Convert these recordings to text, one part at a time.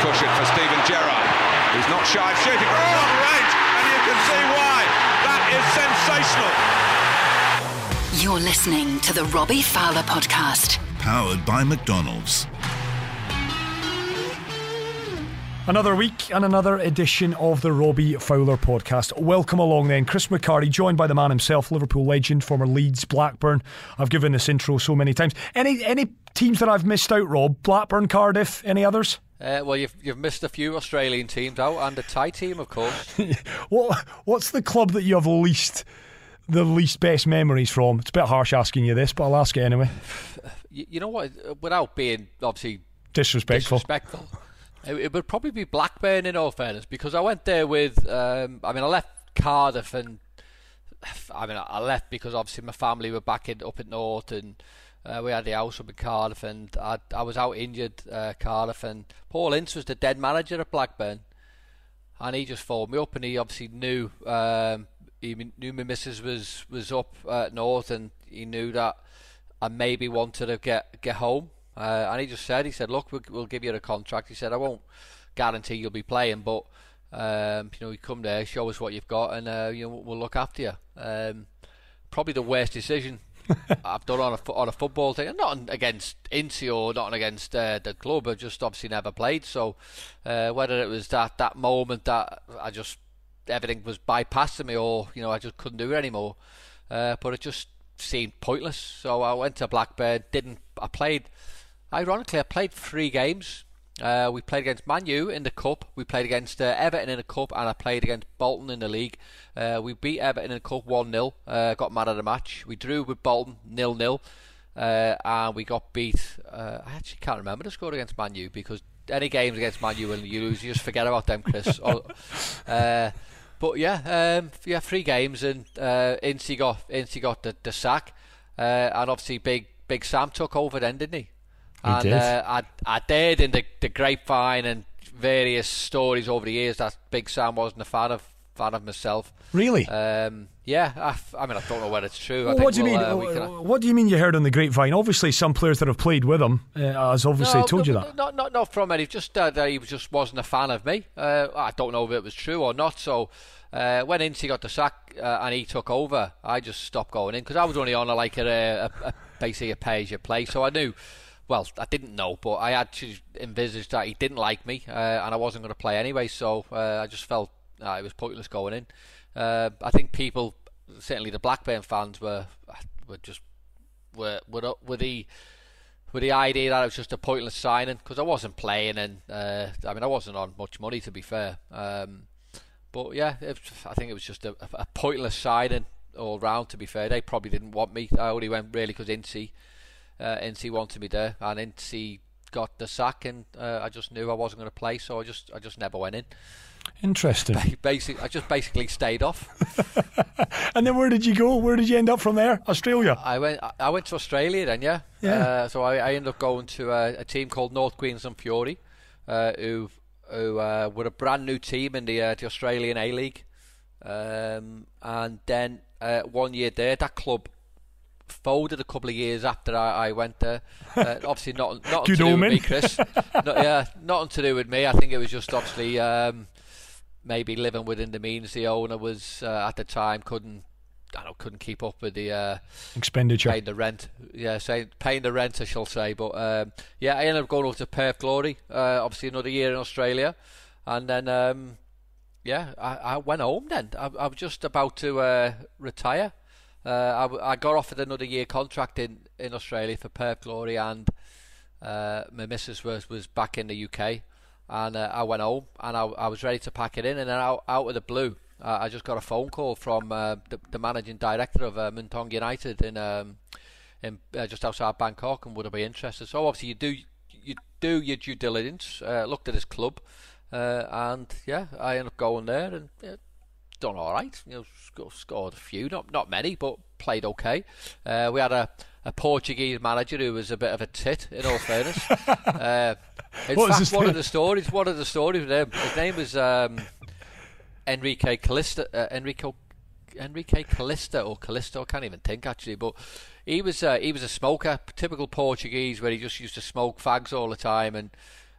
cushion for Steven Gerrard. He's not shy of shooting from oh. long range, and you can see why. That is sensational. You're listening to the Robbie Fowler podcast, powered by McDonald's. Another week and another edition of the Robbie Fowler podcast. Welcome along then. Chris McCarty, joined by the man himself, Liverpool legend, former Leeds, Blackburn. I've given this intro so many times. Any any teams that I've missed out, Rob? Blackburn, Cardiff, any others? Uh, well, you've you've missed a few Australian teams out, and a Thai team, of course. what what's the club that you have least the least best memories from? It's a bit harsh asking you this, but I'll ask it anyway. You, you know what? Without being obviously disrespectful. Disrespectful. It, it, would probably be Blackburn in all fairness because I went there with. Um, I mean, I left Cardiff and. I mean, I left because obviously my family were back in up in North and uh, we had the house up in Cardiff and I, I was out injured uh, Cardiff and Paul Ince was the dead manager at Blackburn and he just phoned me up and he obviously knew um, he knew my missus was was up uh, north and he knew that I maybe wanted to get get home uh, and he just said, he said, look, we'll, we'll, give you a contract. He said, I won't guarantee you'll be playing, but um, you know, you come there, show us what you've got, and uh, you know, we'll look after you. Um, probably the worst decision I've done on a on a football thing, not against Ince or not against uh, the club. I just obviously never played, so uh, whether it was that that moment that I just everything was bypassing me, or you know, I just couldn't do it anymore. Uh, but it just seemed pointless. So I went to Blackburn. Didn't I played? Ironically, I played three games. Uh, we played against Man U in the cup. We played against uh, Everton in the cup, and I played against Bolton in the league. Uh, we beat Everton in the cup one 0 uh, Got mad at the match. We drew with Bolton nil nil, uh, and we got beat. Uh, I actually can't remember the score against Man U because any games against Man U and you lose, you just forget about them, Chris. But yeah, um, yeah, three games, and uh, Ince got Ince got the, the sack, and obviously Big Big Sam took over then, didn't he? He and did. Uh, I, I did in the, the grapevine and various stories over the years that Big Sam wasn't a fan of fan of myself. Really? Um, yeah. I, I, mean, I don't know whether it's true. Well, what do you we'll, mean? Uh, what do you mean you heard on the grapevine? Obviously, some players that have played with him uh, has obviously no, told no, you that. Not, not, not from any. Just uh, that he just wasn't a fan of me. Uh, I don't know if it was true or not. So. Uh, when Ince got the sack uh, and he took over, I just stopped going in because I was only on a, like a, a, a basically a pay as you play. So I knew well, I didn't know, but I had to envisage that he didn't like me, uh, and I wasn't going to play anyway. So uh, I just felt uh, it was pointless going in. Uh, I think people, certainly the Blackburn fans, were were just were were were the with the idea that it was just a pointless signing because I wasn't playing, and uh, I mean I wasn't on much money to be fair. Um, but yeah, it, I think it was just a, a pointless signing all round. To be fair, they probably didn't want me. I only went really because Ince uh, Ince wanted me there, and Ince got the sack, and uh, I just knew I wasn't going to play, so I just I just never went in. Interesting. Ba- basic, I just basically stayed off. and then where did you go? Where did you end up from there? Australia. I went. I went to Australia then, yeah. Yeah. Uh, so I, I, ended up going to a, a team called North Queensland Fury, uh, who who uh, were a brand new team in the uh, the Australian A League, um, and then uh, one year there, that club folded a couple of years after I, I went there. Uh, obviously, not not to do with me, Chris. not, yeah, not to do with me. I think it was just obviously um, maybe living within the means. The owner was uh, at the time couldn't. I don't couldn't keep up with the uh, expenditure, paying the rent. Yeah, saying paying the rent, I shall say. But um, yeah, I ended up going over to Perth Glory. Uh, obviously, another year in Australia, and then um, yeah, I, I, went home. Then I, I was just about to uh, retire I, I, got offered another year contract in, in Australia for Perth Glory, and uh, my missus was, was back in the UK, and uh, I went home and I, I was ready to pack it in, and then out, out of the blue, uh, I just got a phone call from uh, the, the, managing director of uh, Muangthong United in um, in just outside Bangkok, and would I be interested? So obviously you do you do your due diligence, looked at his club, and yeah, I ended up going there and done all right. You know, scored a few, not not many, but played okay. Uh, we had a, a Portuguese manager who was a bit of a tit, in all fairness. uh, in what fact, one name? of the stories, one of the stories with him, his name was um, Enrique Calista, uh, Enrico, Enrique Calista or Callisto, I can't even think actually, but he was uh, he was a smoker, typical Portuguese, where he just used to smoke fags all the time, and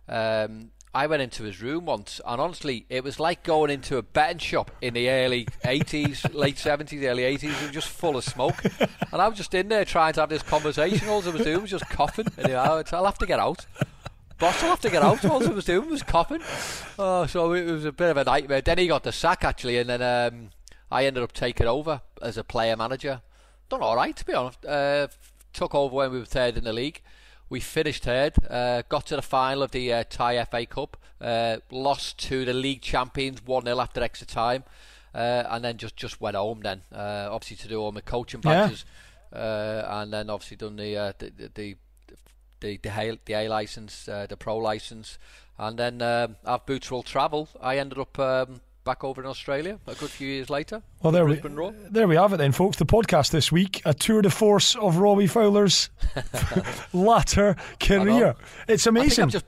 um, I went into his room once, and honestly, it was like going into a betting shop in the early 80s, late 70s, early 80s. It was just full of smoke. And I was just in there trying to have this conversation. All I was doing was just coughing. And you know, I'll have to get out. Boss, I'll have to get out. All I was doing was coughing. Oh, so it was a bit of a nightmare. Then he got the sack, actually, and then um, I ended up taking over as a player manager. Done all right, to be honest. Uh, took over when we were third in the league. We finished third, uh, got to the final of the uh, Thai FA Cup, uh, lost to the league champions 1 0 after extra time, uh, and then just, just went home then, uh, obviously to do all my coaching matches, uh, and then obviously done the the, the, the, the, A, the A license, the pro license, and then um, our boots will travel. I ended up. Um, back over in Australia a good few years later. Well, there we, there we have it then, folks. The podcast this week, a tour de force of Robbie Fowler's latter career. It's amazing. I'm just,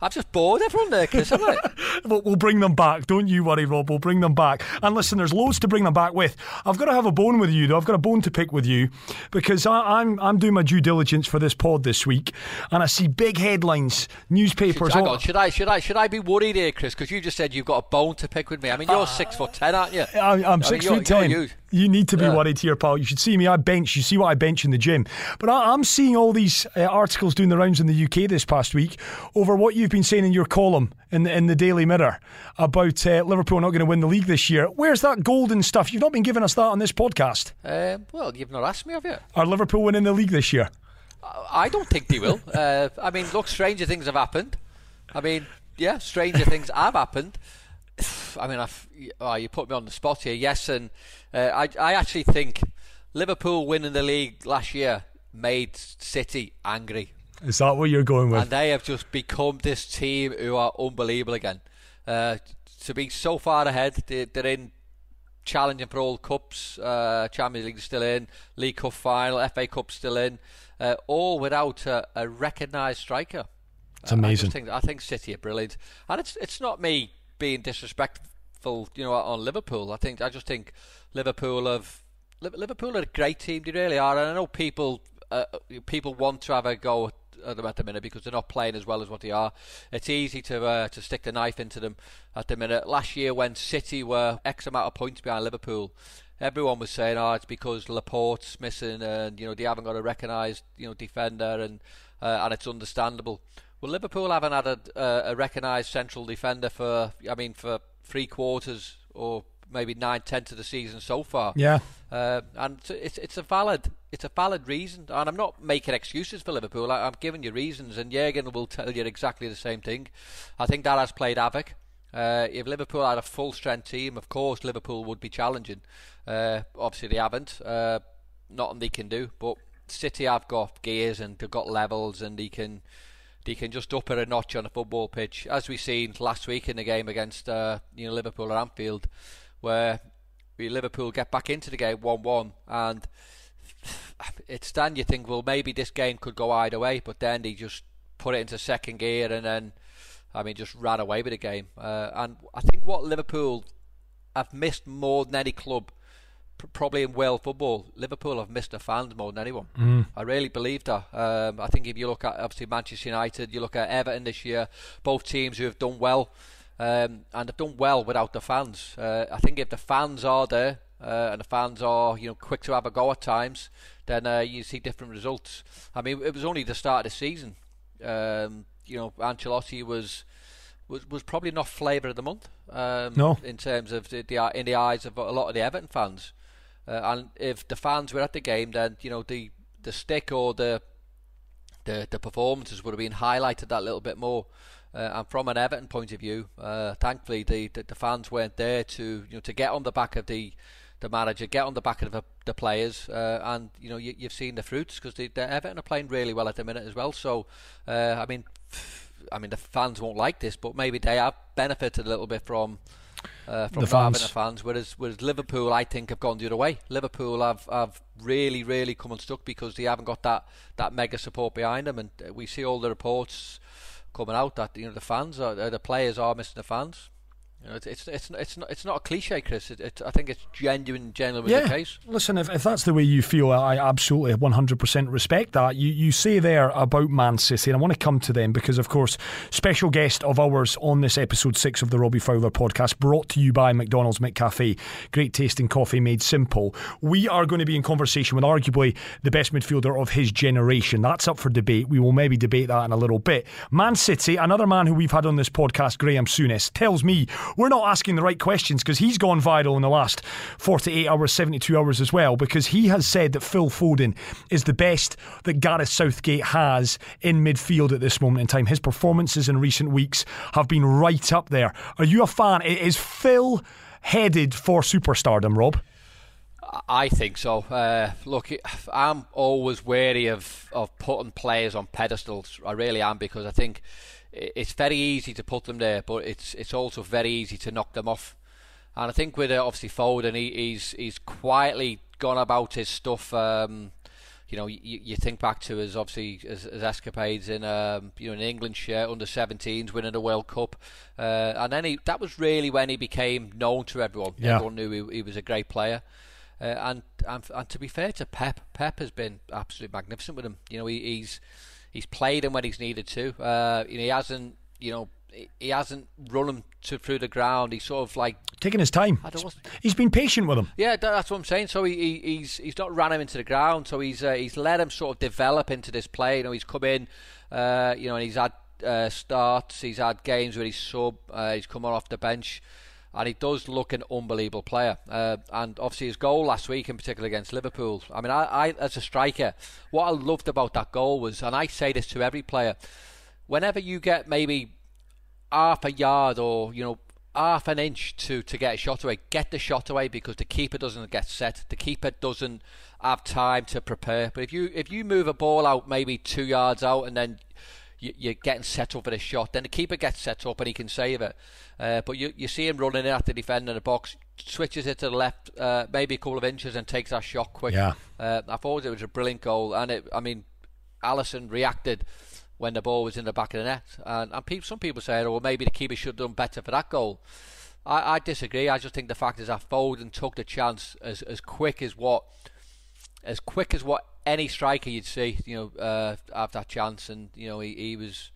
I've just bored everyone there, Chris, haven't I? we'll, we'll bring them back. Don't you worry, Rob. We'll bring them back. And listen, there's loads to bring them back with. I've got to have a bone with you, though. I've got a bone to pick with you because I, am I'm, I'm doing my due diligence for this pod this week, and I see big headlines, newspapers. Hang on, should I should I should I be worried here, Chris? Because you just said you've got a bone to pick with me. I mean, you're uh, six foot ten, aren't you? I, am six mean, foot 10 you're you need to be yeah. worried here, pal. You should see me. I bench. You see what I bench in the gym. But I, am seeing all these uh, articles doing the rounds in the UK this past week over what you've been saying in your column in the, in the Daily Mirror about uh, Liverpool not going to win the league this year. Where's that golden stuff? You've not been giving us that on this podcast. Um, well, you've not asked me, have you? Are Liverpool winning the league this year? I don't think they will. uh, I mean, look, stranger things have happened. I mean, yeah, stranger things have happened. I mean, I've, oh, you put me on the spot here. Yes, and uh, I, I actually think Liverpool winning the league last year made City angry. Is that what you're going with? And they have just become this team who are unbelievable again. Uh, to be so far ahead, they, are in challenging for all cups. Uh, Champions League still in, League Cup final, FA Cup still in, uh, all without a, a recognised striker. It's amazing. I, think, I think City are brilliant, and it's it's not me being disrespectful, you know, on Liverpool. I think I just think Liverpool have Liverpool are a great team. They really are, and I know people uh, people want to have a go at them at the minute because they're not playing as well as what they are. It's easy to uh, to stick the knife into them at the minute. Last year, when City were X amount of points behind Liverpool, everyone was saying, "Oh, it's because Laporte's missing, and you know they haven't got a recognised you know defender, and uh, and it's understandable." Well, Liverpool haven't had a, uh, a recognised central defender for, I mean, for three quarters or maybe nine tenths of the season so far. Yeah. Uh, and it's it's a valid it's a valid reason, and I'm not making excuses for Liverpool. I, am giving you reasons, and Jurgen will tell you exactly the same thing. I think that has played havoc. Uh, if Liverpool had a full strength team, of course Liverpool would be challenging. Uh, obviously they haven't. Uh, nothing they can do, but City have got gears and they've got levels, and they can they can just up it a notch on a football pitch, as we seen last week in the game against uh, you know Liverpool at Anfield, where we Liverpool get back into the game one-one, and it's then you think, well, maybe this game could go either way, but then they just put it into second gear and then, I mean, just ran away with the game. Uh, and I think what Liverpool have missed more than any club probably in world football, Liverpool have missed the fans more than anyone. Mm. I really believe that. Um, I think if you look at obviously Manchester United, you look at Everton this year, both teams who have done well, um, and have done well without the fans. Uh, I think if the fans are there uh, and the fans are you know quick to have a go at times, then uh, you see different results. I mean, it was only the start of the season. Um, you know, Ancelotti was was was probably not flavour of the month. Um, no. In terms of the, the, in the eyes of a lot of the Everton fans. Uh, and if the fans were at the game, then you know the the stick or the the the performances would have been highlighted that little bit more. Uh, and from an Everton point of view, uh, thankfully the, the, the fans weren't there to you know to get on the back of the the manager, get on the back of the, the players, uh, and you know you, have seen the fruits because the, the Everton are playing really well at the minute as well. So uh, I mean, I mean the fans won't like this, but maybe they have benefited a little bit from uh, from the fans. the fans. Whereas, whereas Liverpool, I think, have gone the other way. Liverpool have, have really, really come unstuck because they haven't got that, that mega support behind them, and we see all the reports coming out that you know the fans, are, the players are missing the fans. You know, it's, it's it's it's not it's not a cliche, Chris. It, it, I think it's genuine, genuine the case. Listen, if, if that's the way you feel, I absolutely 100% respect that. You you say there about Man City, and I want to come to them because, of course, special guest of ours on this episode six of the Robbie Fowler podcast, brought to you by McDonald's McCafe. Great tasting coffee made simple. We are going to be in conversation with arguably the best midfielder of his generation. That's up for debate. We will maybe debate that in a little bit. Man City, another man who we've had on this podcast, Graham Souness, tells me we're not asking the right questions because he's gone viral in the last 48 hours, 72 hours as well, because he has said that Phil Foden is the best that Gareth Southgate has in midfield at this moment in time. His performances in recent weeks have been right up there. Are you a fan? Is Phil headed for superstardom, Rob? I think so. Uh, look, I'm always wary of, of putting players on pedestals. I really am because I think it's very easy to put them there, but it's it's also very easy to knock them off. And I think with uh, obviously Foden, he, he's he's quietly gone about his stuff. Um, you know, you, you think back to his obviously his, his escapades in um, you know an England shirt under 17s, winning the World Cup, uh, and then he, that was really when he became known to everyone. Yeah. Everyone knew he, he was a great player. Uh, and, and and to be fair to Pep, Pep has been absolutely magnificent with him. You know, he, he's he's played him when he's needed to. Uh, you know, he hasn't, you know, he hasn't run him to through the ground. He's sort of like taking his time. He's been patient with him. Yeah, that's what I'm saying. So he, he, he's he's not ran him into the ground. So he's uh, he's let him sort of develop into this play. You know, he's come in, uh, you know, and he's had uh, starts. He's had games where he's sub. Uh, he's come on off the bench and he does look an unbelievable player. Uh, and obviously his goal last week, in particular against Liverpool. I mean, I, I, as a striker, what I loved about that goal was, and I say this to every player, whenever you get maybe half a yard or you know half an inch to to get a shot away, get the shot away because the keeper doesn't get set. The keeper doesn't have time to prepare. But if you if you move a ball out maybe two yards out and then you, are getting set up for a shot. Then the keeper gets set up and he can save it. Uh, but you, you see him running in at the defender in the box, switches it to the left, uh, maybe a couple of inches, and takes that shot quick. Yeah. Uh, I thought it was a brilliant goal, and it, I mean, Alisson reacted when the ball was in the back of the net, and, and people, some people say, oh, well, maybe the keeper should have done better for that goal. I, I disagree. I just think the fact is that Foden took the chance as as quick as what as quick as what any striker you'd see, you know, uh, have that chance, and you know he, he was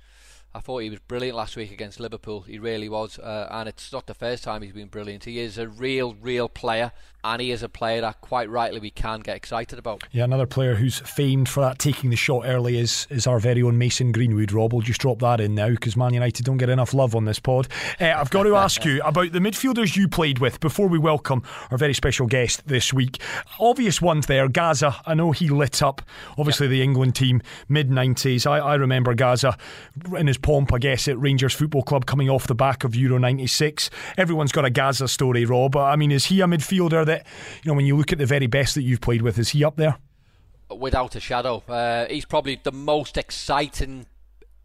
I thought he was brilliant last week against Liverpool. He really was, uh, and it's not the first time he's been brilliant. He is a real, real player, and he is a player that quite rightly we can get excited about. Yeah, another player who's famed for that taking the shot early is is our very own Mason Greenwood. Rob, we'll just drop that in now because Man United don't get enough love on this pod. Uh, I've got to ask you about the midfielders you played with before we welcome our very special guest this week. Obvious ones there. Gazza. I know he lit up. Obviously, the England team mid '90s. I, I remember Gazza in his pomp, I guess, at Rangers Football Club coming off the back of Euro 96. Everyone's got a Gazza story, Rob. I mean, is he a midfielder that, you know, when you look at the very best that you've played with, is he up there? Without a shadow. Uh, he's probably the most exciting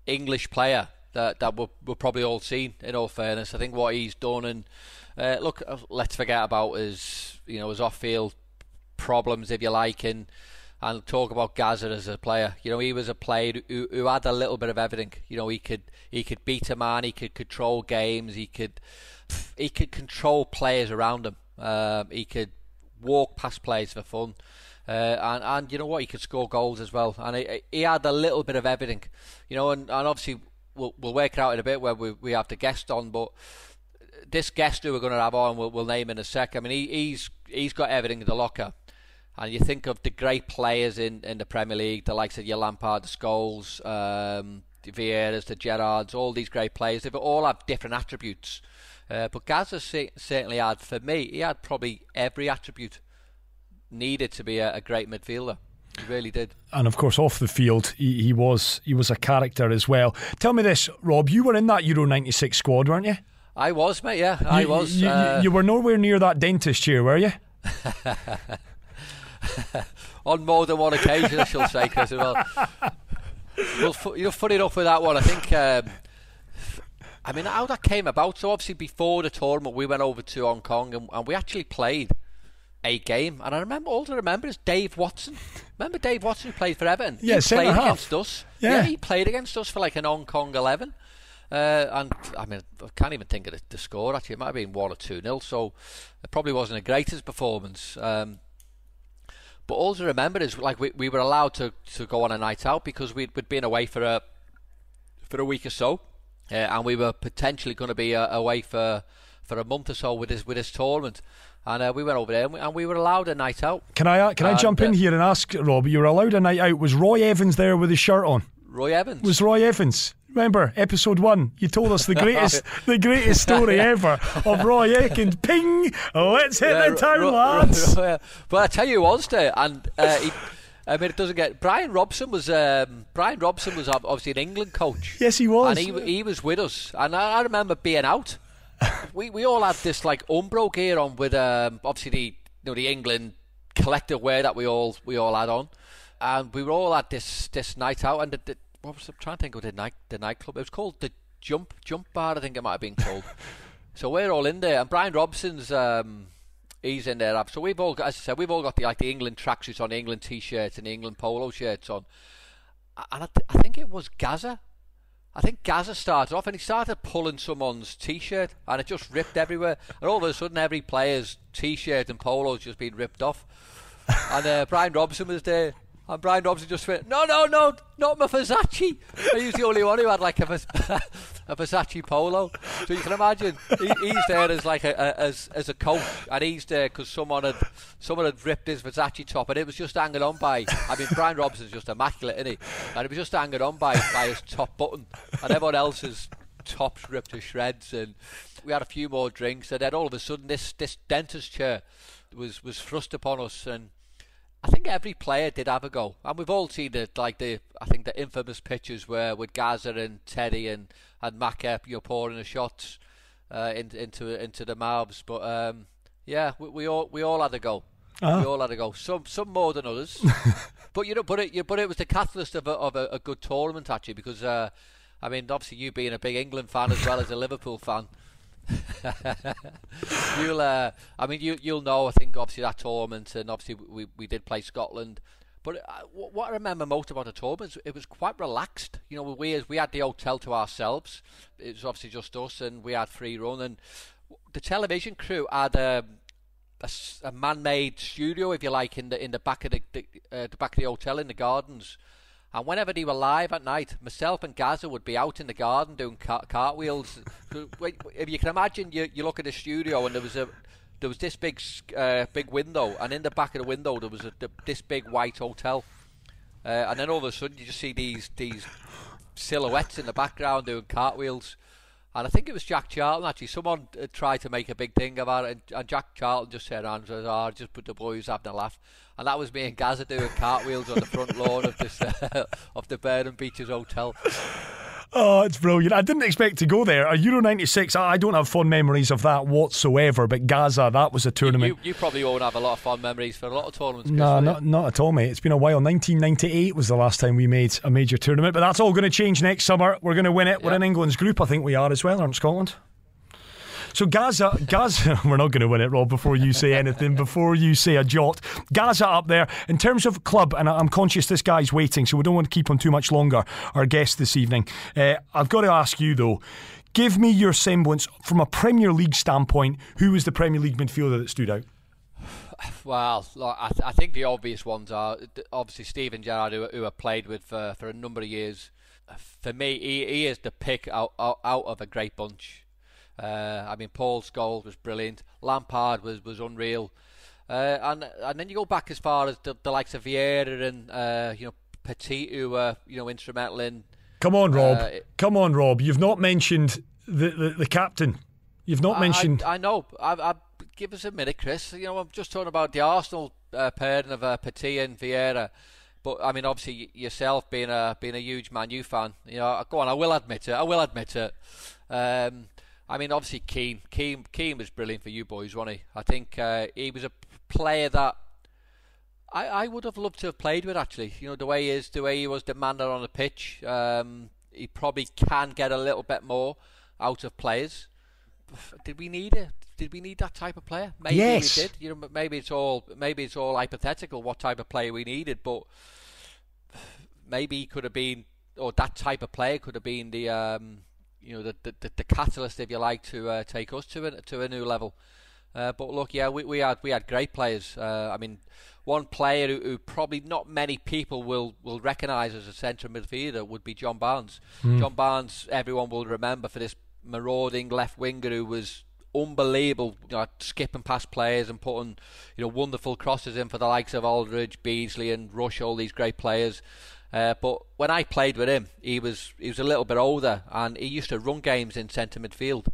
English player that, that we've, we've probably all seen, in all fairness. I think what he's done, and uh, look, let's forget about his, you know, his off field problems, if you like, and and talk about Gazza as a player. You know, he was a player who, who had a little bit of everything. You know, he could he could beat a man, he could control games, he could he could control players around him. Um, he could walk past players for fun. Uh, and and you know what, he could score goals as well. And he, he had a little bit of everything. You know, and, and obviously we'll we'll work it out in a bit where we we have the guest on, but this guest who we're going to have on, we'll, we'll name in a sec. I mean, he, he's he's got everything in the locker and you think of the great players in, in the Premier League, the likes of your Lampard, the Scholes, um, the Vieiras, the Gerrards, all these great players, they all have different attributes. Uh, but Gazza certainly had, for me, he had probably every attribute needed to be a, a great midfielder. He really did. And of course, off the field, he, he was he was a character as well. Tell me this, Rob, you were in that Euro '96 squad, weren't you? I was, mate. Yeah, I was. You, uh, you were nowhere near that dentist chair, were you? on more than one occasion, I shall say, Chris. Well, well, you're funny enough with that one. I think. Um, I mean, how that came about. So obviously, before the tournament, we went over to Hong Kong and, and we actually played a game. And I remember all I remember is Dave Watson. Remember Dave Watson who played for Everton? Yeah, he played half. against us. Yeah. yeah. he played against us for like an Hong Kong eleven. Uh, Uh, and I mean, I can't even think of the, the, score. Actually, it might have been one or two nil. So it probably wasn't the greatest performance. Um, but all I remember is like we, we were allowed to, to go on a night out because we'd, we'd been away for a for a week or so, uh, and we were potentially going to be uh, away for for a month or so with this with this tournament. And uh, we went over there and we, and we, were allowed a night out. Can I uh, can I and, jump in uh, here and ask Rob? You were allowed a night out. Was Roy Evans there with his shirt on? Roy Evans was Roy Evans. Remember episode one? You told us the greatest, the greatest story ever of Roy Atkins. Ping! Let's hit yeah, the town, ro- lads. Ro- ro- but I tell you, was there, and uh, he, I mean, it doesn't get. Brian Robson was um, Brian Robson was obviously an England coach. Yes, he was, and he he was with us. And I, I remember being out. we we all had this like Umbro gear on with um, obviously the you know the England collective wear that we all we all had on, and we were all at this this night out, and the, the, what was I'm trying to think of the night the nightclub. It was called the Jump Jump Bar, I think it might have been called. so we're all in there, and Brian Robson's um, he's in there. So we've all, got, as I said, we've all got the like the England tracksuits on, England t-shirts, and England polo shirts on. And I, th- I think it was Gazza. I think Gazza started off, and he started pulling someone's t-shirt, and it just ripped everywhere. And all of a sudden, every player's t-shirt and polo's just been ripped off. and uh, Brian Robson was there, and Brian Robson just went, no, no, no, not my Versace. He was the only one who had like a, a Versace polo. So you can imagine he, he's there as like a, a, as as a coach, and he's there because someone had someone had ripped his Versace top, and it was just hanging on by. I mean, Brian Robson's just immaculate, isn't he? And it was just hanging on by by his top button, and everyone else's tops ripped to shreds. And we had a few more drinks, and then all of a sudden, this this dentist chair was was thrust upon us, and I think every player did have a go, and we've all seen it. Like the, I think the infamous pictures where with Gazza and Teddy and and Macca, you know, pouring the shots uh, in, into into the mouths. But um, yeah, we, we, all we all had a go. Uh-huh. We all had a go. Some some more than others, but you know, but it but it was the catalyst of a, of a, a good tournament actually because uh, I mean, obviously you being a big England fan as well as a Liverpool fan. you'll, uh, I mean, you you'll know. I think obviously that tournament, and obviously we we did play Scotland. But uh, what I remember most about the tournament, it was quite relaxed. You know, we we had the hotel to ourselves. It was obviously just us, and we had free run. And the television crew had um, a, a, man-made studio, if you like, in the in the back of the the, uh, the back of the hotel in the gardens. And whenever they were live at night, myself and Gazza would be out in the garden doing car- cartwheels. if you can imagine, you, you look at the studio and there was a there was this big uh, big window, and in the back of the window there was a, this big white hotel. Uh, and then all of a sudden you just see these these silhouettes in the background doing cartwheels. And I think it was Jack Charlton actually. Someone tried to make a big thing about it, and, and Jack Charlton just said, "I oh, just put the boys having a laugh." And that was me and Gazza doing cartwheels on the front lawn of this uh, of the Burnham Beeches Hotel. Oh, it's brilliant. I didn't expect to go there. A Euro 96, I don't have fond memories of that whatsoever, but Gazza, that was a tournament. You, you probably won't have a lot of fond memories for a lot of tournaments. No, not, not at all, mate. It's been a while. 1998 was the last time we made a major tournament, but that's all going to change next summer. We're going to win it. We're in England's group, I think we are as well, aren't Scotland? So Gazza, Gazza, we're not going to win it, Rob. Before you say anything, before you say a jot, Gazza up there in terms of club, and I'm conscious this guy's waiting, so we don't want to keep him too much longer. Our guest this evening, uh, I've got to ask you though. Give me your semblance from a Premier League standpoint. Who was the Premier League midfielder that stood out? Well, I, th- I, think the obvious ones are obviously Steven Gerrard, who, who I played with for, for a number of years. For me, he, he is the pick out, out, out of a great bunch. Uh, I mean, Paul Scholes was brilliant. Lampard was was unreal. Uh, and and then you go back as far as the, the likes of Vieira and uh, you know Petit, who were you know instrumental in. Come on, Rob. Uh, Come on, Rob. You've not mentioned the the, the captain. You've not I, mentioned. I, I know. I, I, give us a minute, Chris. You know, I'm just talking about the Arsenal uh, pairing of uh, Petit and Vieira. But I mean, obviously yourself being a being a huge Man U fan, you know, go on. I will admit it. I will admit it. Um, I mean, obviously Keane, Keane, Keane was brilliant for you boys, wasn't he? I think uh, he was a player that I, I would have loved to have played with. Actually, you know, the way he is, the way he was demanded on the pitch, um, he probably can get a little bit more out of players. Did we need it? Did we need that type of player? Maybe yes. we did. You know, maybe it's all maybe it's all hypothetical what type of player we needed, but maybe he could have been, or that type of player could have been the. Um, you know the the, the catalyst, if you like, to uh, take us to a, to a new level. Uh, but look, yeah, we, we had we had great players. Uh, I mean, one player who, who, probably not many people will, will recognise as a centre midfielder would be John Barnes. Mm. John Barnes, everyone will remember for this marauding left winger who was unbelievable, you know, skipping past players and putting you know wonderful crosses in for the likes of Aldridge, Beardsley, and Rush, all these great players. Uh, but when I played with him, he was he was a little bit older, and he used to run games in centre midfield.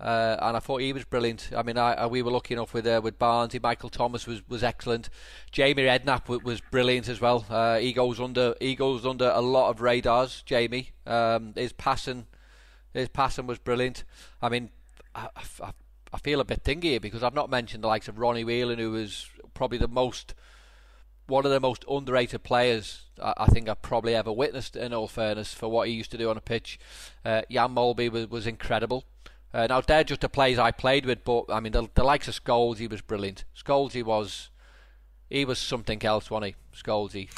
Uh, and I thought he was brilliant. I mean, I, I, we were lucky enough with uh, with Barnsley. Michael Thomas was, was excellent. Jamie Redknapp was, was brilliant as well. Uh, he goes under he goes under a lot of radars. Jamie, um, his passing his passing was brilliant. I mean, I, I, I feel a bit thingy because I've not mentioned the likes of Ronnie Whelan, who was probably the most one of the most underrated players I, think I've probably ever witnessed. In all fairness, for what he used to do on a pitch, uh, Jan Molby was, was incredible. Uh, now they're just the players I played with, but I mean the, the likes of Scholes, he was brilliant. Scholes, he was, he was something else, wasn't he? Scholes, he.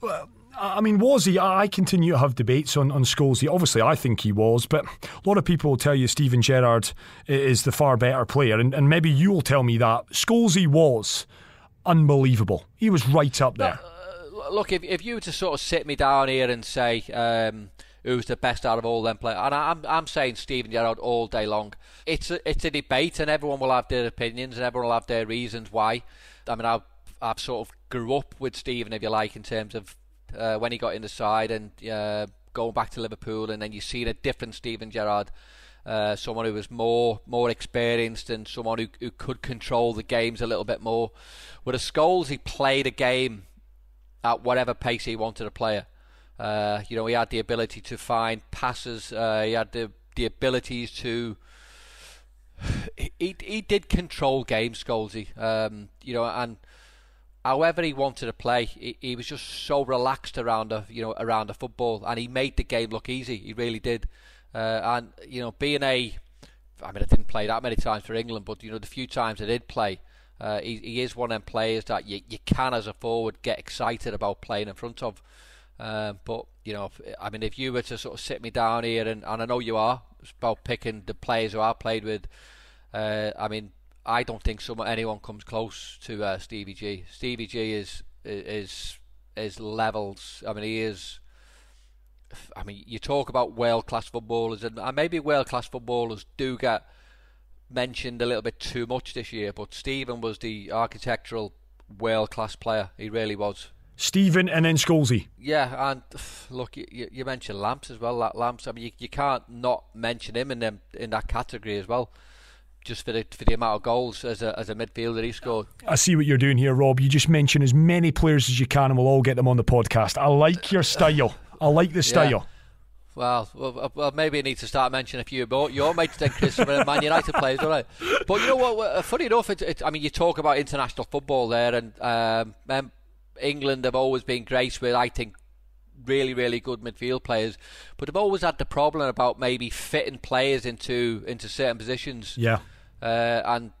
Well, I mean, was he? I continue to have debates on, on Scholesy. Obviously, I think he was, but a lot of people will tell you Steven Gerrard is the far better player, and, and maybe you will tell me that. Scholesy was unbelievable. He was right up there. Uh, look, if, if you were to sort of sit me down here and say, um, who's the best out of all them players. And I'm I'm saying Steven Gerrard all day long. It's a, it's a debate, and everyone will have their opinions, and everyone will have their reasons why. I mean, I've I've sort of grew up with Steven, if you like, in terms of uh, when he got in the side and uh, going back to Liverpool, and then you see a different Steven Gerrard. Uh, someone who was more more experienced and someone who, who could control the games a little bit more. With a Scholes, he played a game at whatever pace he wanted to play. Uh, you know, he had the ability to find passes. Uh, he had the the abilities to. He he did control games, Scholesy. Um, you know, and however he wanted to play, he, he was just so relaxed around a you know around the football, and he made the game look easy. He really did. Uh, and you know, being a, I mean, I didn't play that many times for England, but you know, the few times I did play, uh, he, he is one of them players that you you can as a forward get excited about playing in front of. Um, but you know, I mean, if you were to sort of sit me down here, and, and I know you are about picking the players who I played with, uh, I mean, I don't think someone anyone comes close to uh, Stevie G. Stevie G is is is levels. I mean, he is. I mean, you talk about world class footballers, and uh, maybe world class footballers do get mentioned a little bit too much this year. But Stephen was the architectural world class player. He really was. Stephen and then Scholesy. Yeah, and look, you, you mentioned Lamps as well. That Lamps, I mean, you, you can't not mention him in them in that category as well. Just for the for the amount of goals as a as a midfielder he scored. I see what you're doing here, Rob. You just mention as many players as you can, and we'll all get them on the podcast. I like your style. I like the style. Yeah. Well, well, well, maybe I need to start mentioning a few about your mates then, Christopher, and Man United players, don't I? But you know what? Funny enough, it, it, I mean, you talk about international football there, and um, England have always been graced with, I think, really, really good midfield players, but they've always had the problem about maybe fitting players into into certain positions. Yeah, uh, and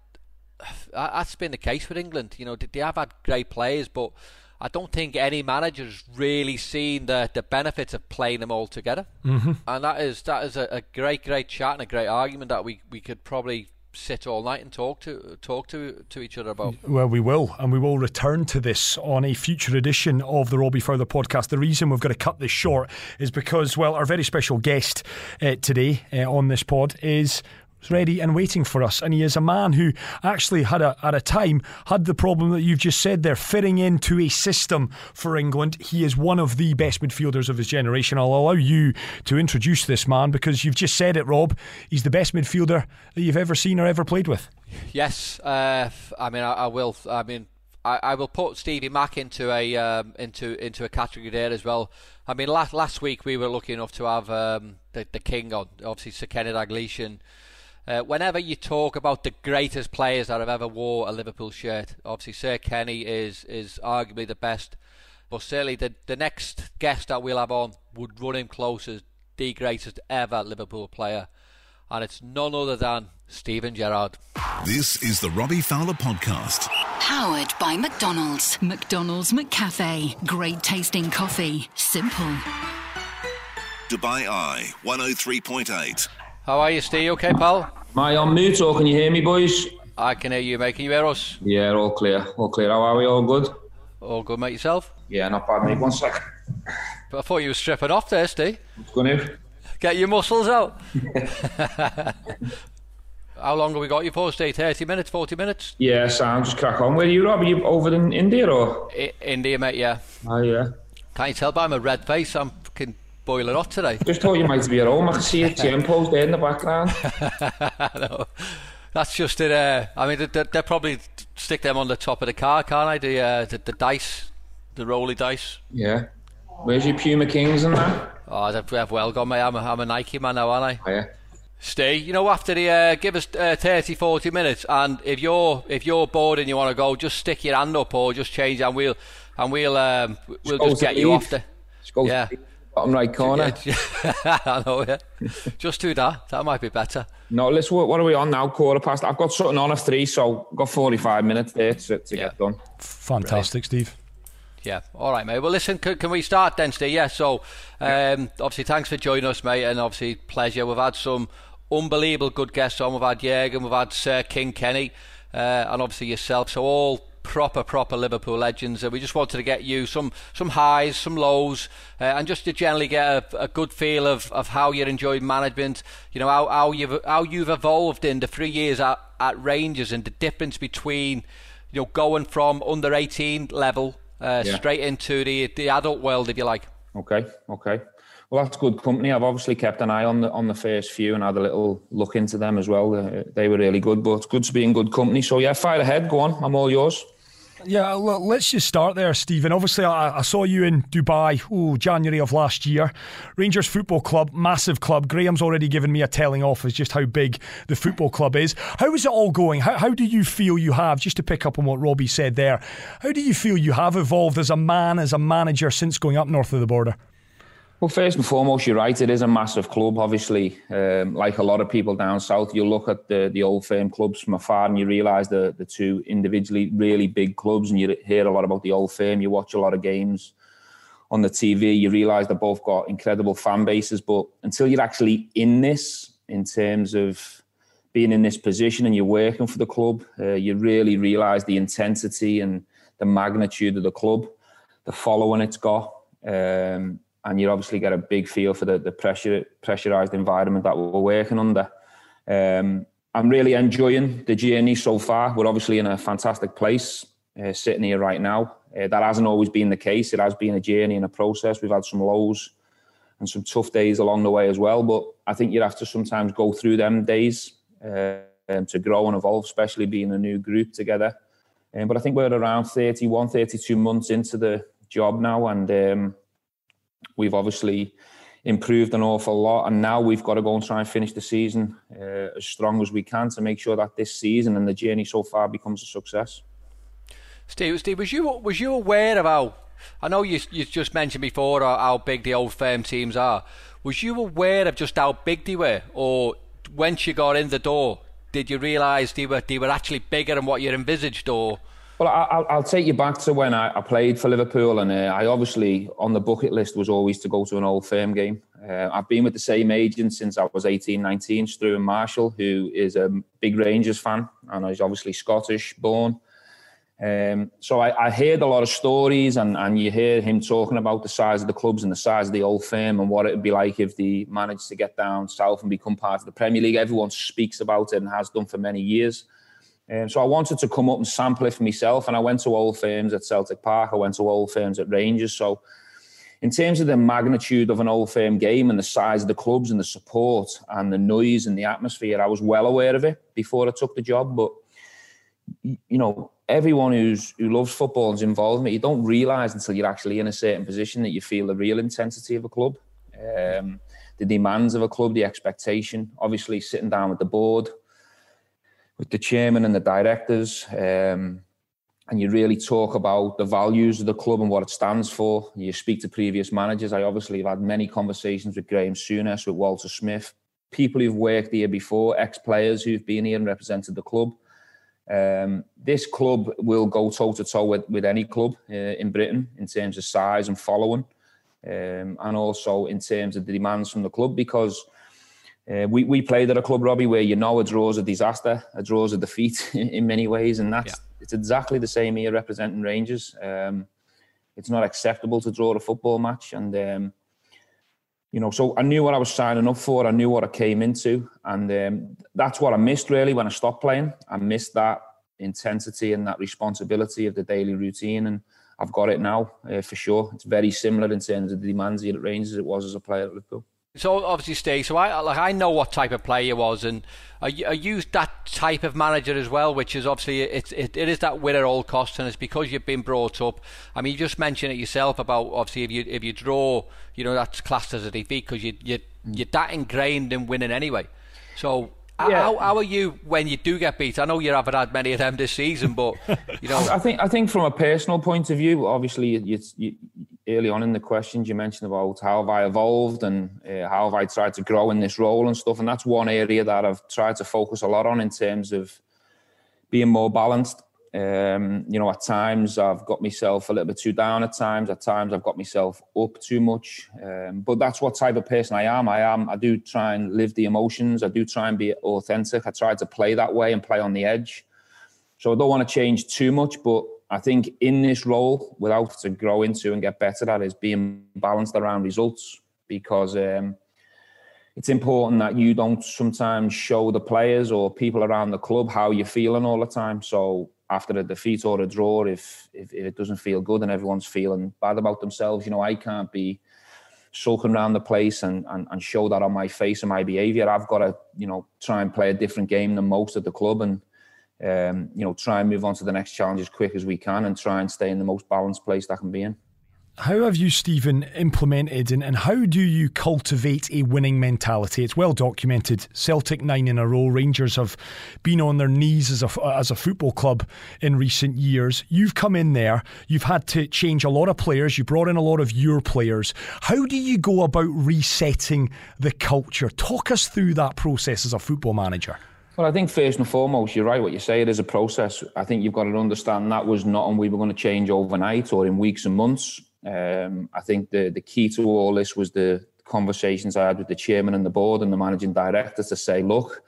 that's been the case with England. You know, they have had great players, but I don't think any manager's really seen the the benefits of playing them all together. Mm-hmm. And that is that is a, a great, great chat and a great argument that we we could probably sit all night and talk to talk to to each other about. Well, we will, and we will return to this on a future edition of the Robbie Fowler podcast. The reason we've got to cut this short is because, well, our very special guest uh, today uh, on this pod is ready and waiting for us. And he is a man who actually had a, at a time had the problem that you've just said there, fitting into a system for England. He is one of the best midfielders of his generation. I'll allow you to introduce this man because you've just said it, Rob. He's the best midfielder that you've ever seen or ever played with. Yes, uh, I mean I, I, will. I mean I, will put Stevie Mack into a um, into into a category there as well. I mean last last week we were lucky enough to have um, the the king on, obviously Sir Kenny Dalglish uh, whenever you talk about the greatest players that have ever wore a Liverpool shirt, obviously Sir Kenny is is arguably the best, but certainly the the next guest that we'll have on would run him close as the greatest ever Liverpool player, and it's none other than Steven Gerrard. This is the Robbie Fowler podcast. Powered by McDonald's. McDonald's McCafe. Great tasting coffee. Simple. Dubai Eye 103.8. How are you, Steve? Okay, pal? Am I on mute or can you hear me, boys? I can hear you, mate. Can you hear us? Yeah, all clear. All clear. How are we? All good? All good, mate. Yourself? Yeah, not bad, mate. One second. I thought you were stripping off there, Steve. What's going on? Get your muscles out. How long have we got you for, Steve? 30 minutes, 40 minutes? Yeah, Sam, just crack on. Where are you, Rob? Are you over in India or? I- India, mate, yeah. Oh, yeah. Can't you tell by my red face? I'm boiling hot today. Just thought you might be at home. I can see a gym post there in the background. no, that's just it. Uh, I mean, they, they probably stick them on the top of the car, can't I? The, uh, the, the dice, the roly dice. Yeah. Where's your Puma Kings and that? Oh, they've, they've well gone, mate. I'm a, I'm a Nike man now, aren't I? Oh, yeah. Stay. You know, after the uh, give us uh, 30, 40 minutes, and if you're if you're bored and you want to go, just stick your hand up or just change, and we'll and we'll um, we'll go just get you off the. Just Yeah. To the bottom right corner. I know, yeah. Just do that. That might be better. No, let's. What what are we on now? Quarter past. I've got something on at three, so I've got 45 minutes there to, to Yeah. get done. Fantastic, Steve. Yeah. All right, mate. Well, listen, can, can we start then, Steve? Yeah. So, um, obviously, thanks for joining us, mate, and obviously, pleasure. We've had some unbelievable good guests on. We've had Jürgen, we've had Sir King Kenny, uh, and obviously yourself. So all proper, proper Liverpool legends. And we just wanted to get you some some highs, some lows, uh, and just to generally get a, a good feel of, of how you enjoyed management. You know how, how you've how you've evolved in the three years at, at Rangers, and the difference between you know going from under 18 level uh, Yeah. straight into the the adult world, if you like. Okay, okay. Well, that's good company. I've obviously kept an eye on the on the first few and had a little look into them as well. Uh, they were really good, but it's good to be in good company. So yeah, fire ahead. Go on. I'm all yours. Yeah, l- let's just start there, Stephen. Obviously, I, I saw you in Dubai, ooh, January of last year. Rangers Football Club, massive club. Graham's already given me a telling off as just how big the football club is. How is it all going? How, how do you feel you have, just to pick up on what Robbie said there, how do you feel you have evolved as a man, as a manager since going up north of the border? Well, first and foremost, you're right. It is a massive club. Obviously, um, like a lot of people down south, you look at the the old firm clubs from afar, and you realise the the two individually really big clubs, and you hear a lot about the old firm. You watch a lot of games on the TV. You realise they've both got incredible fan bases, but until you're actually in this, in terms of being in this position and you're working for the club, uh, you really realise the intensity and the magnitude of the club, the following it's got. Um, and you obviously get a big feel for the, the pressure pressurized environment that we're working under. Um, I'm really enjoying the journey so far. We're obviously in a fantastic place, uh, sitting here right now. Uh, that hasn't always been the case. It has been a journey and a process. We've had some lows and some tough days along the way as well. But I think you have to sometimes go through them days uh, um, to grow and evolve, especially being a new group together. Um, but I think we're around 31, 32 months into the job now, and um, we've obviously improved an awful lot. And now we've got to go and try and finish the season uh, as strong as we can to make sure that this season and the journey so far becomes a success. Steve, Steve, was you was you aware of how? I know you you just mentioned before how, big the old firm teams are. Was you aware of just how big they were, or once you got in the door, did you realise they were they were actually bigger than what you envisaged, or? Well, I'll, I'll take you back to when I, I played for Liverpool, and uh, I obviously on the bucket list was always to go to an old firm game. Uh, I've been with the same agent since I was 18, 19, Struan Marshall, who is a big Rangers fan and he's obviously Scottish born. Um, so I, I heard a lot of stories, and, and you hear him talking about the size of the clubs and the size of the old firm and what it would be like if they managed to get down south and become part of the Premier League. Everyone speaks about it and has done for many years. Um, so I wanted to come up and sample it for myself, and I went to old firms at Celtic Park. I went to old firms at Rangers. So, in terms of the magnitude of an old firm game and the size of the clubs and the support and the noise and the atmosphere, I was well aware of it before I took the job. But you know, everyone who's who loves football is involved in it, you don't realise until you're actually in a certain position that you feel the real intensity of a club, um, the demands of a club, the expectation. Obviously, sitting down with the board with the chairman and the directors, um, and you really talk about the values of the club and what it stands for. You speak to previous managers. I obviously have had many conversations with Graham Souness, with Walter Smith, people who've worked here before, ex-players who've been here and represented the club. Um, this club will go toe to toe with, with any club uh, in Britain in terms of size and following, um, and also in terms of the demands from the club because uh, we, we played at a club, Robbie, where you know a draw's a disaster, a draw's a defeat in many ways, and that's yeah. it's exactly the same here representing Rangers. Um, it's not acceptable to draw a football match, and um, you know, so I knew what I was signing up for. I knew what I came into, and um, that's what I missed really when I stopped playing. I missed that intensity and that responsibility of the daily routine, and I've got it now uh, for sure. It's very similar in terms of the demands here at Rangers as it was as a player at Liverpool. So obviously, Steve. So I like I know what type of player you was, and I, are you that type of manager as well? Which is obviously it, it, it is that win at all costs, and it's because you've been brought up. I mean, you just mentioned it yourself about obviously if you if you draw, you know that's classed as a defeat because you you mm. you're that ingrained in winning anyway. So yeah. How, how, are you when you do get beat? I know you haven't had many of them this season, but you know. I think I think from a personal point of view, obviously, you, you, early on in the questions you mentioned about how have I evolved and uh, how have I tried to grow in this role and stuff, and that's one area that I've tried to focus a lot on in terms of being more balanced um, you know, at times I've got myself a little bit too down. At times, at times I've got myself up too much. Um, but that's what type of person I am. I am. I do try and live the emotions. I do try and be authentic. I try to play that way and play on the edge. So I don't want to change too much. But I think in this role, without to grow into and get better at, is being balanced around results because. Um, it's important that you don't sometimes show the players or people around the club how you're feeling all the time. So after a defeat or a draw, if, if, if it doesn't feel good and everyone's feeling bad about themselves, you know, I can't be sulking around the place and, and, and show that on my face and my behaviour. I've got to, you know, try and play a different game than most at the club and, um, you know, try and move on to the next challenge as quick as we can and try and stay in the most balanced place that can be in. How have you, Stephen, implemented and, and how do you cultivate a winning mentality? It's well documented. Celtic nine in a row. Rangers have been on their knees as a, as a football club in recent years. You've come in there. You've had to change a lot of players. You brought in a lot of your players. How do you go about resetting the culture? Talk us through that process as a football manager. Well, I think first and foremost, you're right. What you say, it is a process. I think you've got to understand that was not and we were going to change overnight or in weeks and months. Um, I think the the key to all this was the conversations I had with the chairman and the board and the managing director to say, look,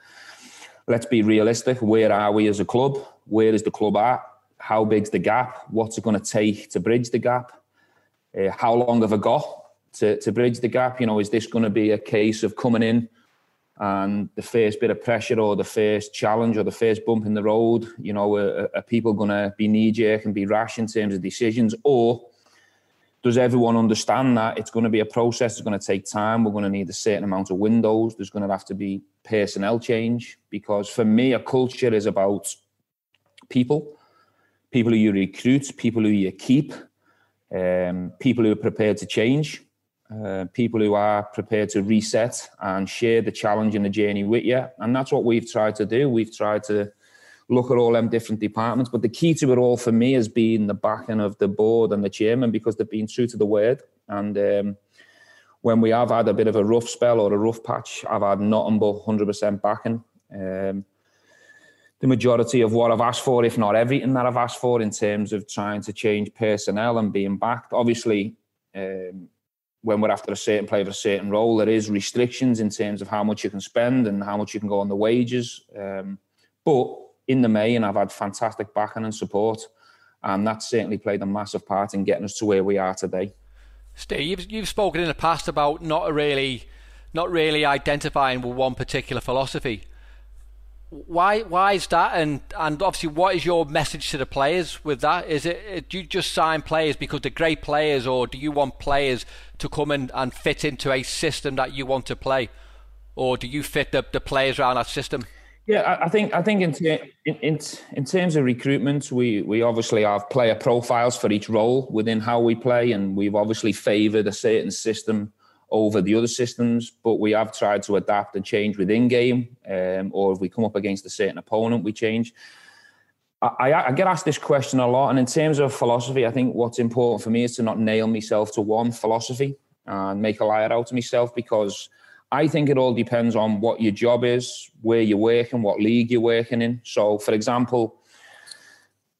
let's be realistic. Where are we as a club? Where is the club at? How big's the gap? What's it going to take to bridge the gap? Uh, how long have I got to, to bridge the gap? You know, is this going to be a case of coming in and the first bit of pressure or the first challenge or the first bump in the road? You know, are, are people going to be knee jerk and be rash in terms of decisions? Or does everyone understand that it's going to be a process? It's going to take time. We're going to need a certain amount of windows. There's going to have to be personnel change because for me, a culture is about people, people who you recruit, people who you keep, um, people who are prepared to change, uh, people who are prepared to reset and share the challenge and the journey with you. And that's what we've tried to do. We've tried to look at all them different departments. But the key to it all for me has been the backing of the board and the chairman because they've been true to the word. And um, when we have had a bit of a rough spell or a rough patch, I've had nothing but 100% backing. Um, the majority of what I've asked for, if not everything that I've asked for, in terms of trying to change personnel and being backed. Obviously, um, when we're after a certain player for a certain role, there is restrictions in terms of how much you can spend and how much you can go on the wages. Um, but in the main, I've had fantastic backing and support, and that's certainly played a massive part in getting us to where we are today. Steve, you've, you've spoken in the past about not really, not really identifying with one particular philosophy. Why, why is that? And and obviously, what is your message to the players with that? Is it do you just sign players because they're great players, or do you want players to come in and fit into a system that you want to play, or do you fit the, the players around that system? Yeah, I think I think in, in in in terms of recruitment, we we obviously have player profiles for each role within how we play, and we've obviously favoured a certain system over the other systems. But we have tried to adapt and change within game, um, or if we come up against a certain opponent, we change. I, I, get asked this question a lot, and in terms of philosophy, I think what's important for me is to not nail myself to one philosophy and make a liar out of myself because I think it all depends on what your job is, where you're working, what league you're working in. So, for example,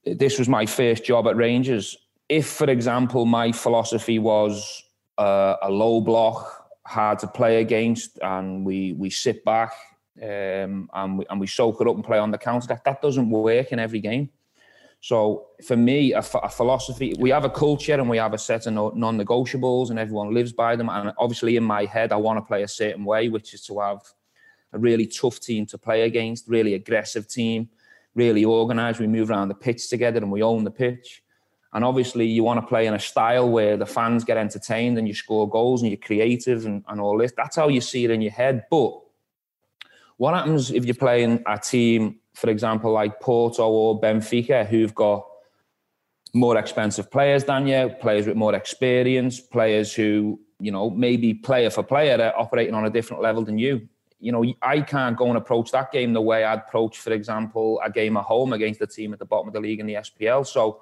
this was my first job at Rangers. If, for example, my philosophy was uh, a low block, hard to play against, and we we sit back um, and we and we soak it up and play on the counter. That that doesn't work in every game. So for me, a, a philosophy, we have a culture and we have a set of non-negotiables, and everyone lives by them. And obviously, in my head, I want to play a certain way, which is to have a really tough team to play against, really aggressive team, really organised. We move around the pitch together and we own the pitch. And obviously, you want to play in a style where the fans get entertained and you score goals and you're creative and, and all this. That's how you see it in your head. But what happens if you're playing a team, for example, like Porto or Benfica, who've got more expensive players than you, players with more experience, players who, you know, maybe player for player are operating on a different level than you. You know, I can't go and approach that game the way I'd approach, for example, a game at home against a team at the bottom of the league in the SPL. So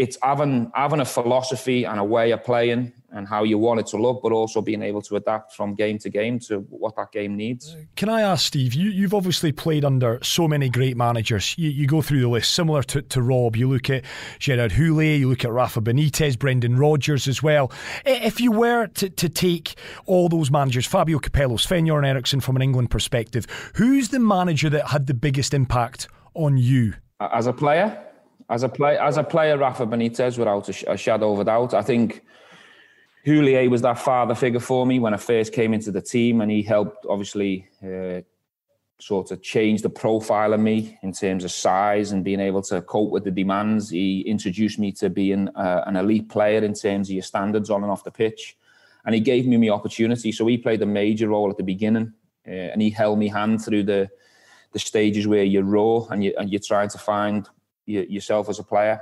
it's having having a philosophy and a way of playing and how you want it to look, but also being able to adapt from game to game to what that game needs. Uh, can I ask, Steve? You, you've obviously played under so many great managers. You, you go through the list, similar to, to Rob. You look at Gerard Houllier, you look at Rafa Benitez, Brendan Rodgers as well. If you were to, to take all those managers, Fabio Capello, Sven Göran Eriksson from an England perspective, who's the manager that had the biggest impact on you? As a player? As a play, as a player, Rafa Benitez, without a, sh- a shadow of a doubt, I think Houllier was that father figure for me when I first came into the team, and he helped obviously uh, sort of change the profile of me in terms of size and being able to cope with the demands. He introduced me to being uh, an elite player in terms of your standards on and off the pitch, and he gave me the opportunity. So he played a major role at the beginning, uh, and he held me hand through the the stages where you're raw and you and you're trying to find yourself as a player.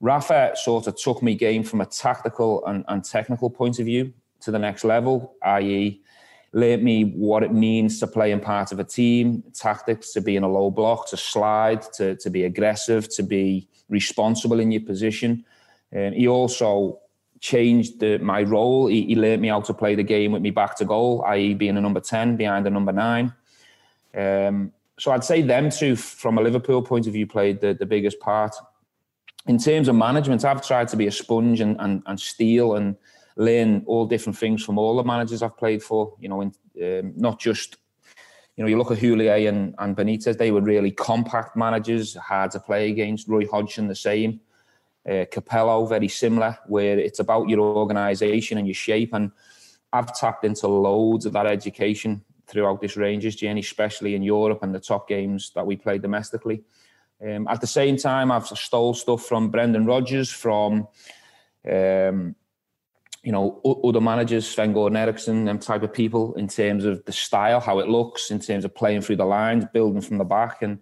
Rafa sort of took me game from a tactical and, and technical point of view to the next level, i.e., learned me what it means to play in part of a team, tactics to be in a low block, to slide, to, to be aggressive, to be responsible in your position. And he also changed the, my role. He, he me how to play the game with me back to goal, i.e., being a number 10 behind a number nine. Um, so I'd say them two, from a Liverpool point of view, played the, the biggest part. In terms of management, I've tried to be a sponge and, and, and steal and learn all different things from all the managers I've played for. You know, in, um, not just you know, you look at Houllier and, and Benitez, they were really compact managers, hard to play against. Roy Hodgson, the same. Uh, Capello, very similar, where it's about your organisation and your shape. And I've tapped into loads of that education throughout this Rangers journey, especially in Europe and the top games that we played domestically. Um, at the same time, I've stole stuff from Brendan Rodgers, from um, you know other managers, Sven Göran Eriksson, them type of people, in terms of the style, how it looks, in terms of playing through the lines, building from the back, and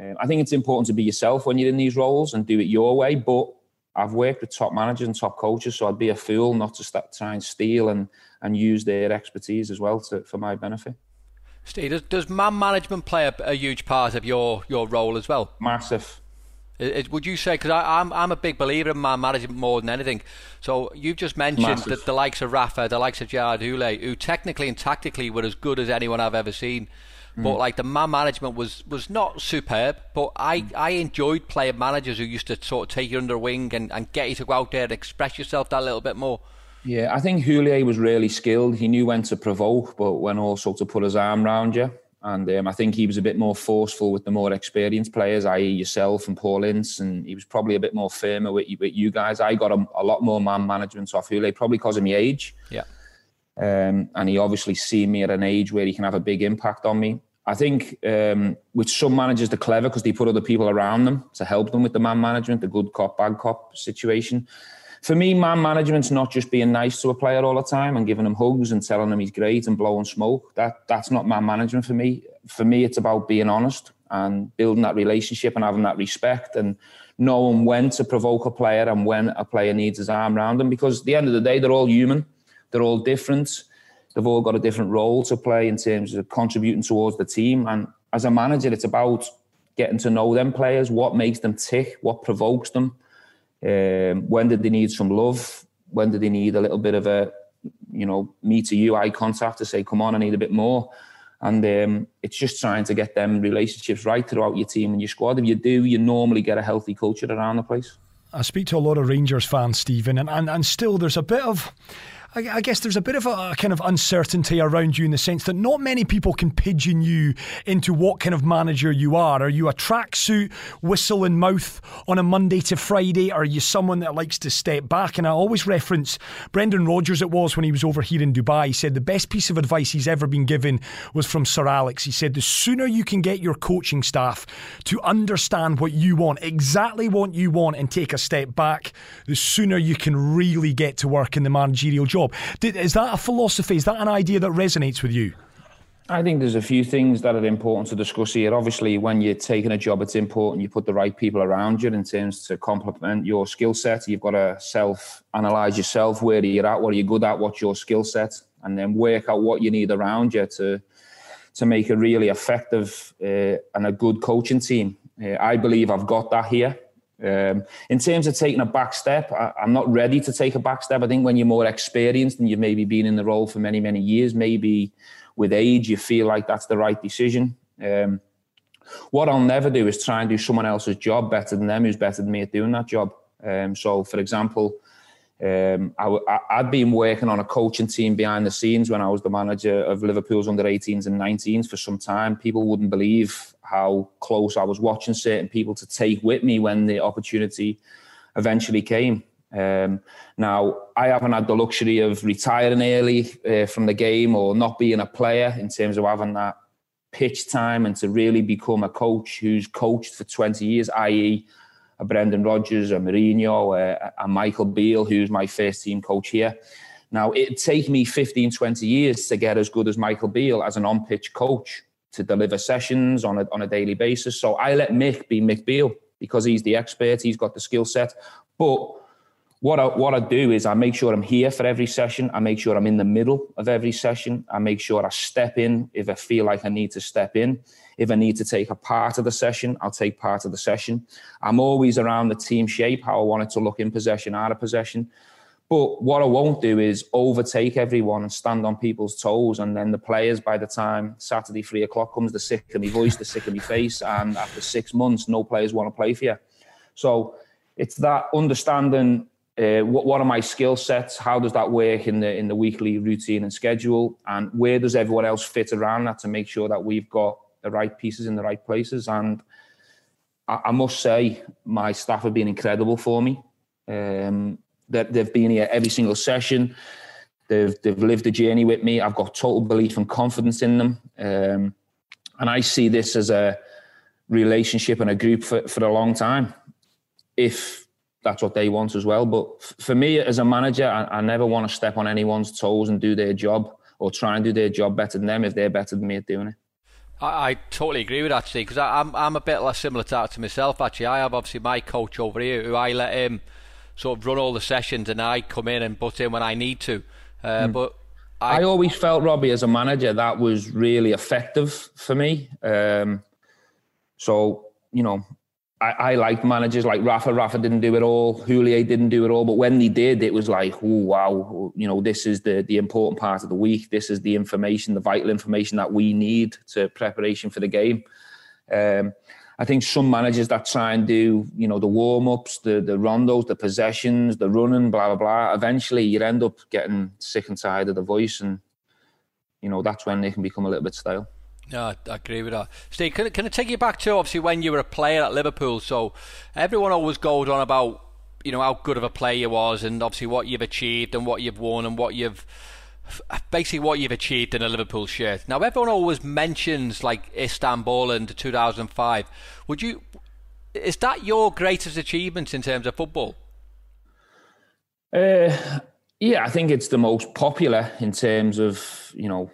um, I think it's important to be yourself when you're in these roles and do it your way. But I've worked with top managers and top coaches, so I'd be a fool not to start, try and steal and and use their expertise as well to, for my benefit. Steve, does, does man management play a, a, huge part of your, your role as well? Massive. It, it, would you say? Because I'm I'm a big believer in man management more than anything. So you've just mentioned Massive. that the likes of Rafa, the likes of Gerard Houllier, who technically and tactically were as good as anyone I've ever seen. Mm. But like the man management was was not superb. But I, mm. I enjoyed playing managers who used to sort of take you under wing and, and get you to go out there and express yourself that little bit more. Yeah, I think Houllier was really skilled. He knew when to provoke, but when also to put his arm around you. And um, I think he was a bit more forceful with the more experienced players, i.e., yourself and Paul Ince. And he was probably a bit more firmer with, with you guys. I got a, a lot more man management off Houllier, probably because of my age. Yeah. Um, and he obviously seen me at an age where he can have a big impact on me. I think um, with some managers, they're clever because they put other people around them to help them with the man management, the good cop, bad cop situation for me, man management's not just being nice to a player all the time and giving him hugs and telling him he's great and blowing smoke. That that's not man management for me. For me, it's about being honest and building that relationship and having that respect and knowing when to provoke a player and when a player needs his arm around them. Because at the end of the day, they're all human, they're all different. They've all got a different role to play in terms of contributing towards the team. And as a manager, it's about getting to know them players, what makes them tick, what provokes them um, when did they need some love? When did they need a little bit of a, you know, me to you eye contact to say, come on, I need a bit more. And um, it's just trying to get them relationships right throughout your team and your squad. If you do, you normally get a healthy culture around the place. I speak to a lot of Rangers fans, Stephen, and, and, and still there's a bit of I, I, guess there's a bit of a, a, kind of uncertainty around you in the sense that not many people can pigeon you into what kind of manager you are. Are you a tracksuit, whistle and mouth on a Monday to Friday? Are you someone that likes to step back? And I always reference Brendan Rodgers, it was when he was over here in Dubai. He said the best piece of advice he's ever been given was from Sir Alex. He said the sooner you can get your coaching staff to understand what you want, exactly what you want, and take a step back, the sooner you can really get to work in the managerial job. Is that a philosophy? Is that an idea that resonates with you? I think there's a few things that are important to discuss here. Obviously, when you're taking a job, it's important you put the right people around you in terms to complement your skill set. You've got to self analyze yourself, where you're at, what are you good at, what's your skill set, and then work out what you need around you to to make a really effective uh, and a good coaching team. Uh, I believe I've got that here. Um, in terms of taking a back step, I, am not ready to take a back step. I think when you're more experienced and you've maybe been in the role for many, many years, maybe with age, you feel like that's the right decision. Um, what I'll never do is try and do someone else's job better than them who's better than me at doing that job. Um, so, for example, um, I, had been working on a coaching team behind the scenes when I was the manager of Liverpool's under 18s and 19s for some time. People wouldn't believe how close I was watching certain people to take with me when the opportunity eventually came. Um, now, I haven't had the luxury of retiring early uh, from the game or not being a player in terms of having that pitch time and to really become a coach who's coached for 20 years, i.e., a Brendan Rodgers, a Mourinho, a, a Michael Beale, who's my first team coach here. Now, it'd take me 15, 20 years to get as good as Michael Beale as an on pitch coach to deliver sessions on a, on a daily basis. So I let Mick be Mick Beale because he's the expert, he's got the skill set. But what I, what I do is I make sure I'm here for every session. I make sure I'm in the middle of every session. I make sure I step in if I feel like I need to step in. If I need to take a part of the session, I'll take part of the session. I'm always around the team shape, how I want it to look in possession, out of possession. But what I won't do is overtake everyone and stand on people's toes. And then the players, by the time Saturday, three o'clock comes, the sick of my voice, the sick of my face. And after six months, no players want to play for you. So it's that understanding uh, what, what are my skill sets? How does that work in the in the weekly routine and schedule? And where does everyone else fit around that to make sure that we've got the right pieces in the right places? And I, I must say, my staff have been incredible for me. Um, that they've been here every single session. They've they've lived the journey with me. I've got total belief and confidence in them. Um, and I see this as a relationship and a group for, for a long time. If that's what they want as well. But for me as a manager, I, I never want to step on anyone's toes and do their job or try and do their job better than them if they're better than me at doing it. I, I totally agree with that, actually because I'm I'm a bit less similar to that to myself. Actually, I have obviously my coach over here who I let him sort of run all the sessions, and I come in and butt in when I need to. Uh, mm. But I, I, always felt Robbie as a manager that was really effective for me. Um, so you know, I, I liked managers like Rafa. Rafa didn't do it all. Houllier didn't do it all. But when they did, it was like, oh wow, you know, this is the the important part of the week. This is the information, the vital information that we need to preparation for the game. Um, I think some managers that try and do, you know, the warm ups, the the rondos, the possessions, the running, blah blah blah. Eventually, you end up getting sick and tired of the voice, and you know that's when they can become a little bit stale. Yeah, I agree with that. Steve, can, can I take you back to obviously when you were a player at Liverpool? So everyone always goes on about you know how good of a player you was, and obviously what you've achieved and what you've won and what you've basically what you've achieved in a Liverpool shirt. Now everyone always mentions like Istanbul and 2005. Would you? Is that your greatest achievement in terms of football? Uh, yeah, I think it's the most popular in terms of you know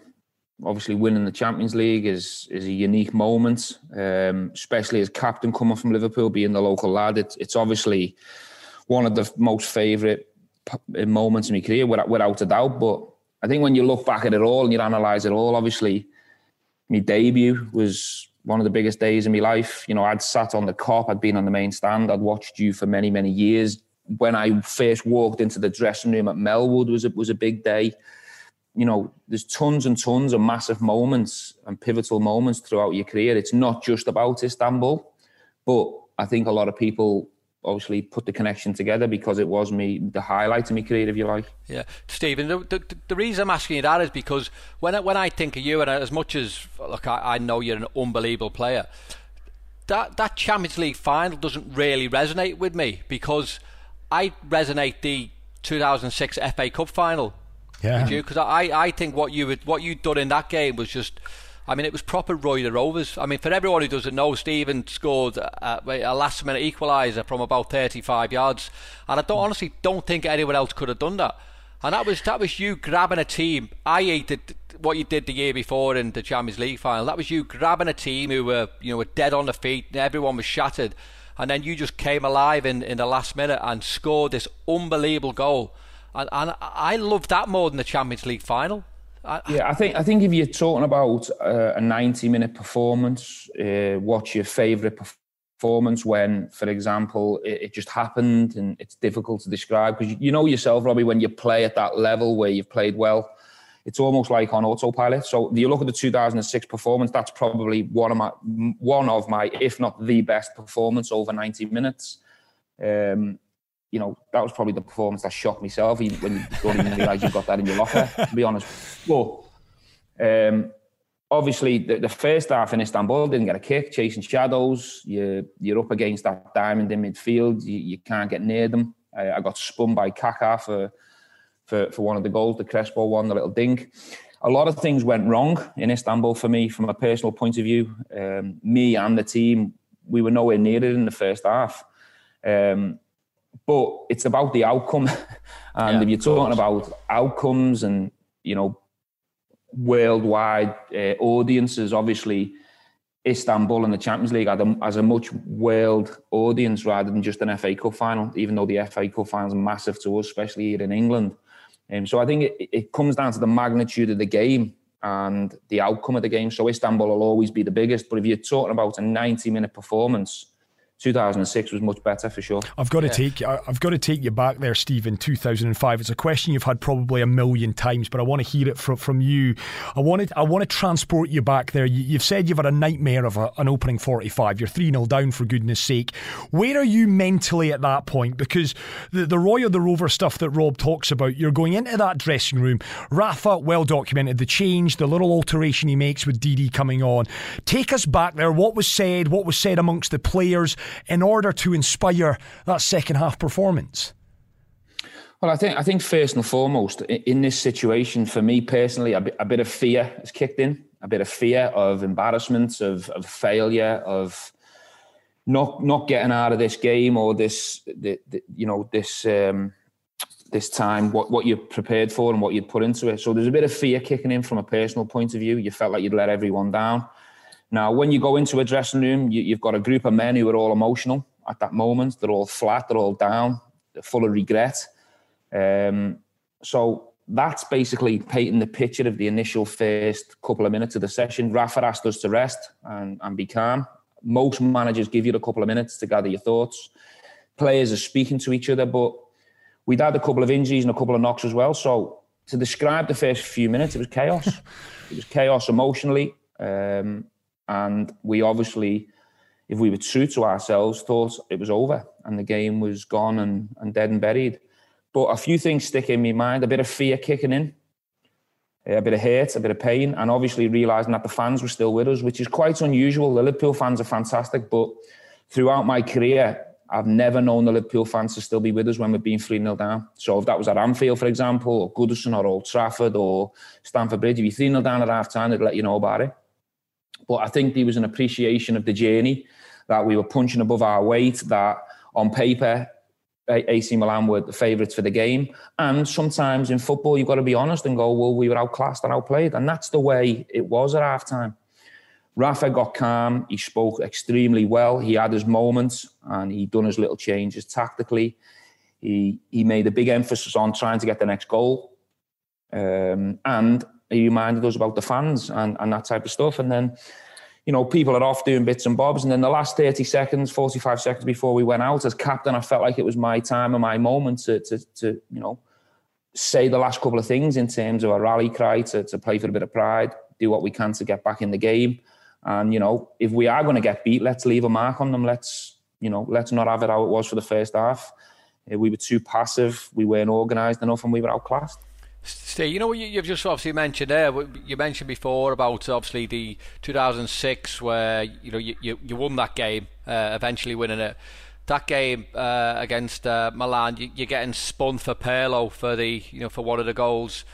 obviously winning the Champions League is is a unique moment, um, especially as captain coming from Liverpool, being the local lad. It's it's obviously one of the most favourite moments in my career, without, without a doubt. But I think when you look back at it all and you analyse it all, obviously, my debut was one of the biggest days in my life. You know, I'd sat on the Kop, I'd been on the main stand, I'd watched you for many, many years. When I first walked into the dressing room at Melwood was a, was a big day you know, there's tons and tons of massive moments and pivotal moments throughout your career. It's not just about Istanbul, but I think a lot of people obviously put the connection together because it was me the highlight of my career, if you like. Yeah, Stephen. The, the, the reason I'm asking you that is because when I, when I think of you, and as much as look, I, I know you're an unbelievable player. That that Champions League final doesn't really resonate with me because I resonate the 2006 FA Cup final. Yeah. Because I, I think what you would, what you'd done in that game was just I mean, it was proper Roy the Rovers. I mean, for everyone who doesn't know, Stephen scored a, a last minute equaliser from about 35 yards. And I don't, hmm. honestly don't think anyone else could have done that. And that was that was you grabbing a team. I hated what you did the year before in the Champions League final. That was you grabbing a team who were you know were dead on the feet. Everyone was shattered, and then you just came alive in, in the last minute and scored this unbelievable goal. And, and I loved that more than the Champions League final. I, yeah, I think I think if you're talking about uh, a 90 minute performance, uh, what's your favourite performance when, for example, it, it, just happened and it's difficult to describe because you know yourself, Robbie, when you play at that level where you've played well, it's almost like on autopilot. So you look at the 2006 performance, that's probably one of my one of my, if not the best performance over 90 minutes. Um, you know, that was probably the performance that shocked myself when you don't even realise you've got that in your locker, to be honest. But um, obviously, the, the, first half in Istanbul didn't get a kick, chasing shadows. You, you're up against that diamond in midfield. You, you can't get near them. I, I, got spun by Kaka for, for, for one of the goals, the Crespo one, the little dink. A lot of things went wrong in Istanbul for me from a personal point of view. Um, me and the team, we were nowhere near it in the first half. Um, but it's about the outcome. and yeah, if you're talking about outcomes and, you know, worldwide uh, audiences, obviously Istanbul and the Champions League has a much world audience rather than just an FA Cup final, even though the FA Cup final is massive to us, especially here in England. Um, so I think it, it comes down to the magnitude of the game and the outcome of the game. So Istanbul will always be the biggest. But if you're talking about a 90 minute performance, 2006 was much better for sure. I've got to yeah. take I've got to take you back there, Steve. In 2005, it's a question you've had probably a million times, but I want to hear it from, from you. I wanted I want to transport you back there. You, have said you've had a nightmare of a, an opening 45. You're three 0 down for goodness sake. Where are you mentally at that point? Because the the Roy of the Rover stuff that Rob talks about, you're going into that dressing room. Rafa, well documented the change, the little alteration he makes with Didi coming on. Take us back there. What was said? What was said amongst the players? In order to inspire that second half performance? Well, I think I think first and foremost in this situation, for me personally, a bit, of fear has kicked in. A bit of fear of embarrassment, of, of failure, of not not getting out of this game or this, the, the, you know, this um, this time what what you're prepared for and what you'd put into it. So there's a bit of fear kicking in from a personal point of view. You felt like you'd let everyone down. Now, when you go into a dressing room, you, have got a group of men who are all emotional at that moment. They're all flat, they're all down, they're full of regret. Um, so that's basically painting the picture of the initial first couple of minutes of the session. Rafa asked us to rest and, and be calm. Most managers give you a couple of minutes to gather your thoughts. Players are speaking to each other, but we'd had a couple of injuries and a couple of knocks as well. So to describe the first few minutes, it was chaos. it was chaos emotionally. Um, and we obviously, if we were true to ourselves, thought it was over and the game was gone and, and dead and buried. But a few things stick in my mind, a bit of fear kicking in, a bit of hurt, a bit of pain, and obviously realising that the fans were still with us, which is quite unusual. The Liverpool fans are fantastic, but throughout my career, I've never known the Liverpool fans to still be with us when we've been 3 0 down. So if that was at Anfield, for example, or Goodison or Old Trafford or Stamford Bridge, if you're 3 0 down at half time, they'd let you know about it. But I think there was an appreciation of the journey that we were punching above our weight, that on paper, AC Milan were the favourites for the game. And sometimes in football, you've got to be honest and go, well, we were outclassed and outplayed. And that's the way it was at halftime. Rafa got calm. He spoke extremely well. He had his moments and he done his little changes tactically. He he made a big emphasis on trying to get the next goal. Um, and he reminded us about the fans and, and that type of stuff. And then, you know, people are off doing bits and bobs. And then the last 30 seconds, 45 seconds before we went out as captain, I felt like it was my time and my moment to, to, to you know, say the last couple of things in terms of a rally cry to, to play for a bit of pride, do what we can to get back in the game. And, you know, if we are going to get beat, let's leave a mark on them. Let's, you know, let's not have it how it was for the first half. We were too passive, we weren't organised enough, and we were outclassed. Steve, you know what you've just obviously mentioned there. You mentioned before about obviously the 2006 where you know you, you, you won that game, uh, eventually winning it. That game uh, against uh, Milan, you, are getting spun for Pirlo for the you know for one of the goals.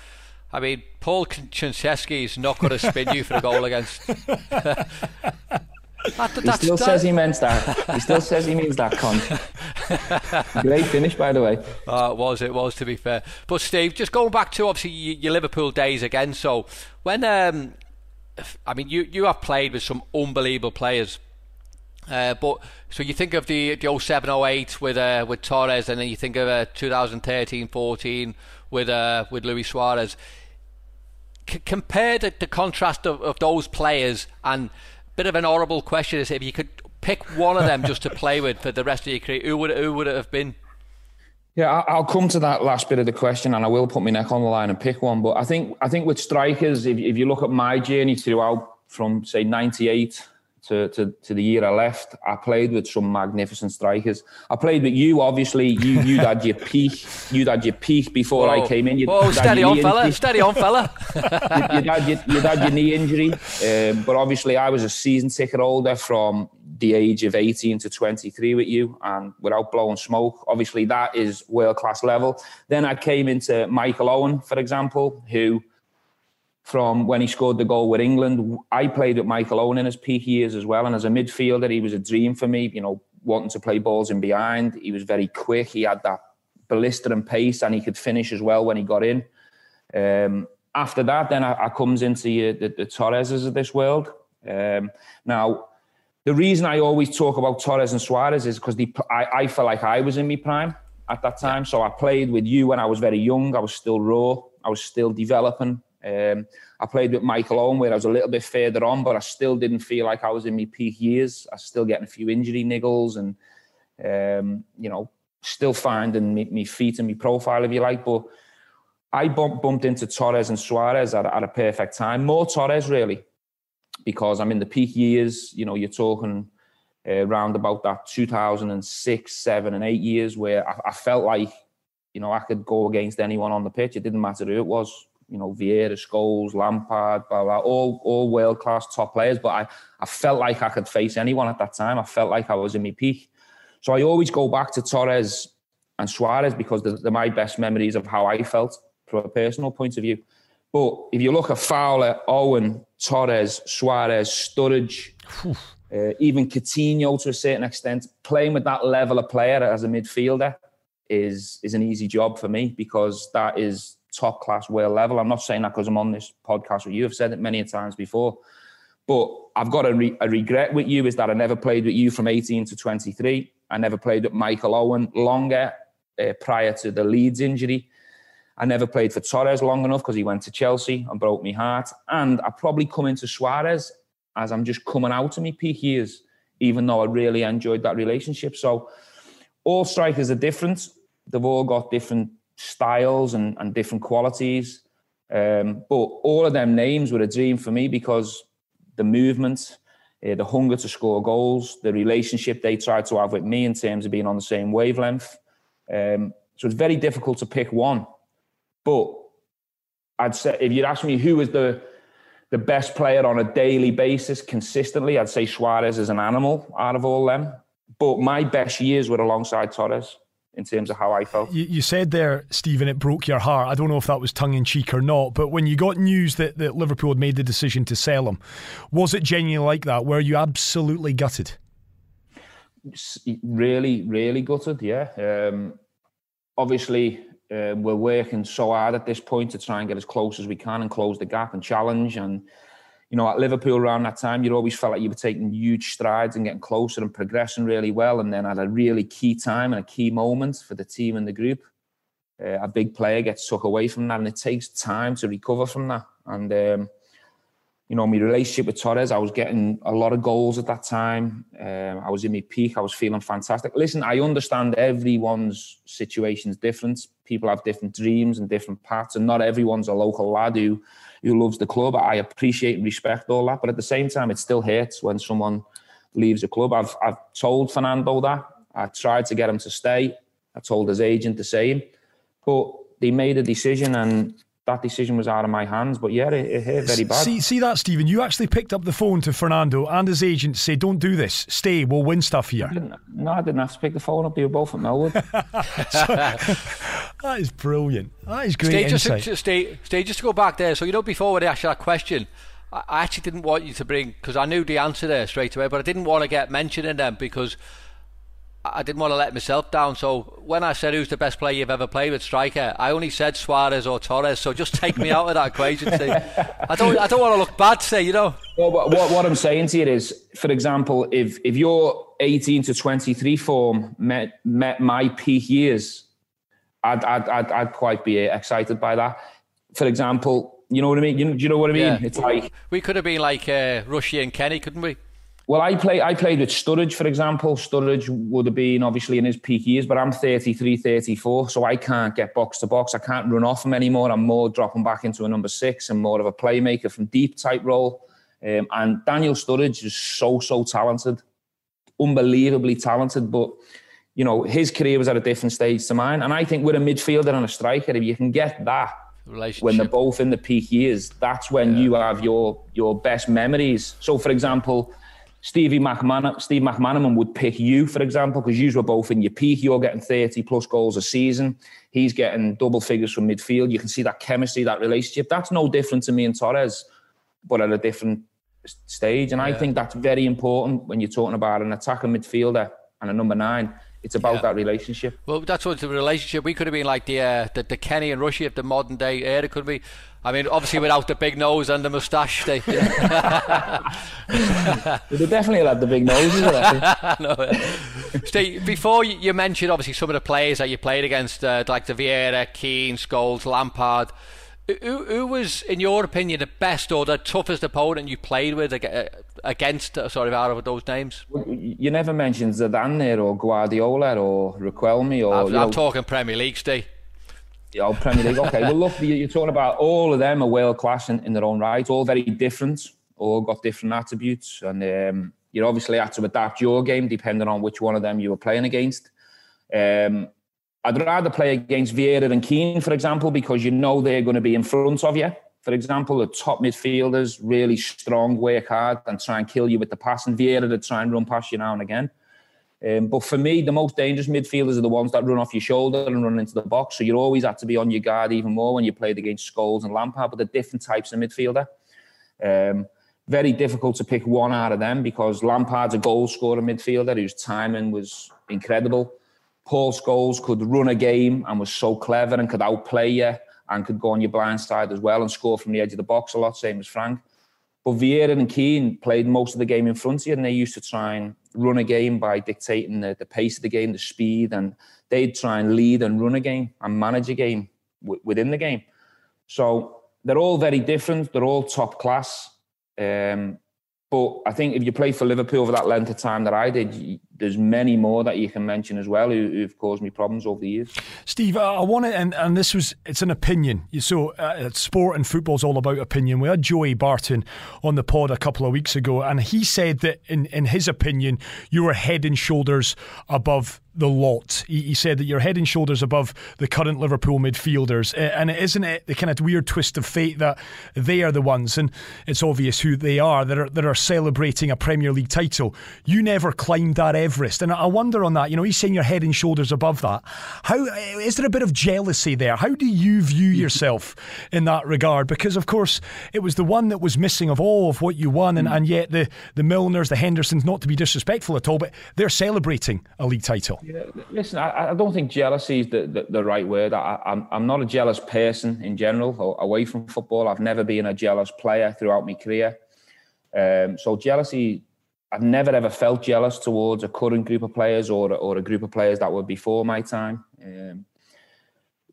I mean, Paul Konchesky is not going to spin you for a goal against. that, he still that. says he meant that. He still says he means that, con. Great finish, by the way. Uh, it was, it was, to be fair. But Steve, just going back to obviously your Liverpool days again. So when, um, I mean, you you have played with some unbelievable players. Uh, but so you think of the the 07 08 with uh, with Torres, and then you think of uh, 2013 14 with uh, with Luis Suarez c- compare the, the contrast of, of those players and bit of an horrible question is if you could pick one of them just to play with for the rest of your career, who would who would it have been? Yeah, I'll come to that last bit of the question, and I will put my neck on the line and pick one. But I think I think with strikers, if, if you look at my journey throughout from say '98 to, to, to the year I left, I played with some magnificent strikers. I played with you, obviously. You you had your peak. You'd had your peak before Whoa. I came in. You'd, Whoa, you'd steady on, fella. Injury. Steady on, fella. you'd, had your, you'd had your knee injury. Um, but obviously, I was a season ticket holder from the age of 18 to 23 with you and without blowing smoke. Obviously, that is world class level. Then I came into Michael Owen, for example, who from when he scored the goal with England. I played with Michael Owen in his peak years as well. And as a midfielder, he was a dream for me, you know, wanting to play balls in behind. He was very quick. He had that blistering pace and he could finish as well when he got in. Um, after that, then I, I comes into the, the, the Torreses of this world. Um, now, the reason I always talk about Torres and Suarez is because I, I felt like I was in my prime at that time. So I played with you when I was very young. I was still raw. I was still developing. Um, I played with Michael Owen where I was a little bit further on, but I still didn't feel like I was in my peak years. I was still getting a few injury niggles and, um, you know, still finding me, me feet and my profile, if you like. But I bump, bumped into Torres and Suarez at, at a perfect time. More Torres, really, because I'm in the peak years. You know, you're talking uh, around about that 2006, 7, and 8 years where I, I felt like, you know, I could go against anyone on the pitch. It didn't matter who it was you know, Vieira, Scholes, Lampard, blah, blah, all, all world class top players. But I, I felt like I could face anyone at that time. I felt like I was in my peak. So I always go back to Torres and Suarez because they're, they're my best memories of how I felt from a personal point of view. But if you look at Fowler, Owen, Torres, Suarez, Sturridge, uh, even Coutinho to a certain extent, playing with that level of player as a midfielder is is an easy job for me because that is top class world level. I'm not saying that because I'm on this podcast with you. I've said it many times before. But I've got a, re- a, regret with you is that I never played with you from 18 to 23. I never played with Michael Owen longer uh, prior to the Leeds injury. I never played for Torres long enough because he went to Chelsea and broke me heart. And I probably come into Suarez as I'm just coming out of my peak years, even though I really enjoyed that relationship. So all strikers are different. They've all got different styles and, and different qualities. Um, but all of them names were a dream for me because the movement, uh, the hunger to score goals, the relationship they tried to have with me in terms of being on the same wavelength. Um, so it's very difficult to pick one. But I'd say if you'd ask me who was the the best player on a daily basis consistently, I'd say Suarez is an animal out of all them. But my best years were alongside Torres in terms of how I felt. You, you, said there, Stephen, it broke your heart. I don't know if that was tongue in cheek or not, but when you got news that, that Liverpool had made the decision to sell him, was it genuinely like that? Were you absolutely gutted? Really, really gutted, yeah. Um, obviously, uh, we're working so hard at this point to try and get as close as we can and close the gap and challenge and you know, at Liverpool around that time, you always felt like you were taking huge strides and getting closer and progressing really well. And then at a really key time and a key moment for the team and the group, uh, a big player gets took away from that, and it takes time to recover from that. And um, you know, my relationship with Torres, I was getting a lot of goals at that time. Um, I was in my peak. I was feeling fantastic. Listen, I understand everyone's situation is different. People have different dreams and different paths, and not everyone's a local lad who who loves the club. I appreciate and respect all that, but at the same time, it still hurts when someone leaves the club. I've I've told Fernando that. I tried to get him to stay. I told his agent the same, but they made a decision and that decision was out of my hands. But yeah, it, it hurt very bad. See, see that, Stephen? You actually picked up the phone to Fernando and his agent to say, "Don't do this. Stay. We'll win stuff here." I no, I didn't have to pick the phone up. They were both at Melwood. that is brilliant. That is great stay, insight. Just, stay, stay. Just to go back there. So you know, before we asked that question, I actually didn't want you to bring because I knew the answer there straight away, but I didn't want to get mentioned in them because I didn't want to let myself down. So when I said who's the best player you've ever played with striker, I only said Suarez or Torres. So just take me out of that equation. I don't. I don't want to look bad. Say you know. Well, what, what I'm saying to you is, for example, if if your 18 to 23 form met met my peak years, I'd I'd I'd, I'd quite be excited by that. For example, you know what I mean. You, do you know what I mean? Yeah. It's like we could have been like uh, Rushy and Kenny, couldn't we? Well, I play. I played with Sturridge, for example. Sturridge would have been obviously in his peak years, but I'm 33, 34, so I can't get box to box. I can't run off him anymore. I'm more dropping back into a number six and more of a playmaker from deep type role. Um, and Daniel Sturridge is so so talented, unbelievably talented. But you know his career was at a different stage to mine, and I think with a midfielder and a striker, if you can get that when they're both in the peak years, that's when yeah. you have your your best memories. So, for example, Stevie McManaman, Steve McManaman would pick you, for example, because you were both in your peak. You're getting 30 plus goals a season. He's getting double figures from midfield. You can see that chemistry, that relationship. That's no different to me and Torres, but at a different stage. And yeah. I think that's very important when you're talking about an attacking midfielder and a number nine it's about yeah. that relationship. Well, that's what the relationship. We could have been like the uh, the, the Kenny and Rushy of the modern day era, could we? I mean, obviously without the big nose and the moustache. They, they definitely had the big noses. no, Steve, before you mentioned obviously some of the players that you played against, uh, like the Vieira, Keane, Scholes, Lampard. Who, who, was, in your opinion, the best or the toughest opponent you played with against, uh, sorry, out of those names? You never mentioned Zidane there, or Guardiola, or Riquelme, or... I'm, I'm know, talking Premier League, Steve. Yeah, oh, Premier League. Okay, well, look, you're talking about all of them are world class in, in their own right, all very different, all got different attributes, and um, you obviously had to adapt your game depending on which one of them you were playing against. Um, I'd rather play against Vieira and Keane, for example, because you know they're going to be in front of you. For example, the top midfielders, really strong, work hard, and try and kill you with the pass. And Vieira to try and run past you now and again. Um, but for me, the most dangerous midfielders are the ones that run off your shoulder and run into the box. So you always have to be on your guard even more when you played against Scholes and Lampard. But the different types of midfielder. Um, very difficult to pick one out of them because Lampard's a goal scorer midfielder whose timing was incredible. Paul Scholes could run a game and was so clever and could outplay you and could go on your blind side as well and score from the edge of the box a lot, same as Frank. But Vieira and Keane played most of the game in front of you and they used to try and run a game by dictating the, the pace of the game, the speed, and they'd try and lead and run a game and manage a game w- within the game. So they're all very different. They're all top class. Um, but I think if you play for Liverpool for that length of time that I did, there's many more that you can mention as well who, have caused me problems over the years. Steve, I want to, and, and this was, it's an opinion. So uh, sport and football is all about opinion. We had Joey Barton on the pod a couple of weeks ago, and he said that in, in his opinion, you were head and shoulders above the lot. He, he, said that you're head and shoulders above the current Liverpool midfielders, and isn't it the kind of weird twist of fate that they are the ones, and it's obvious who they are that are that are celebrating a Premier League title. You never climbed that Everest, and I wonder on that. You know, he's saying you're head and shoulders above that. How eh, is there a bit of jealousy there? How do you view mm-hmm. yourself in that regard? Because of course it was the one that was missing of all of what you won, and, mm-hmm. and yet the the Milners, the Hendersons, not to be disrespectful at all, but they're celebrating a league title. Yeah, listen, I, I, don't think jealousy is the, the, the right word. I, I'm, I'm not a jealous person in general, away from football. I've never been a jealous player throughout my career. Um, so jealousy, I've never ever felt jealous towards a current group of players or, or a group of players that were before my time. Um,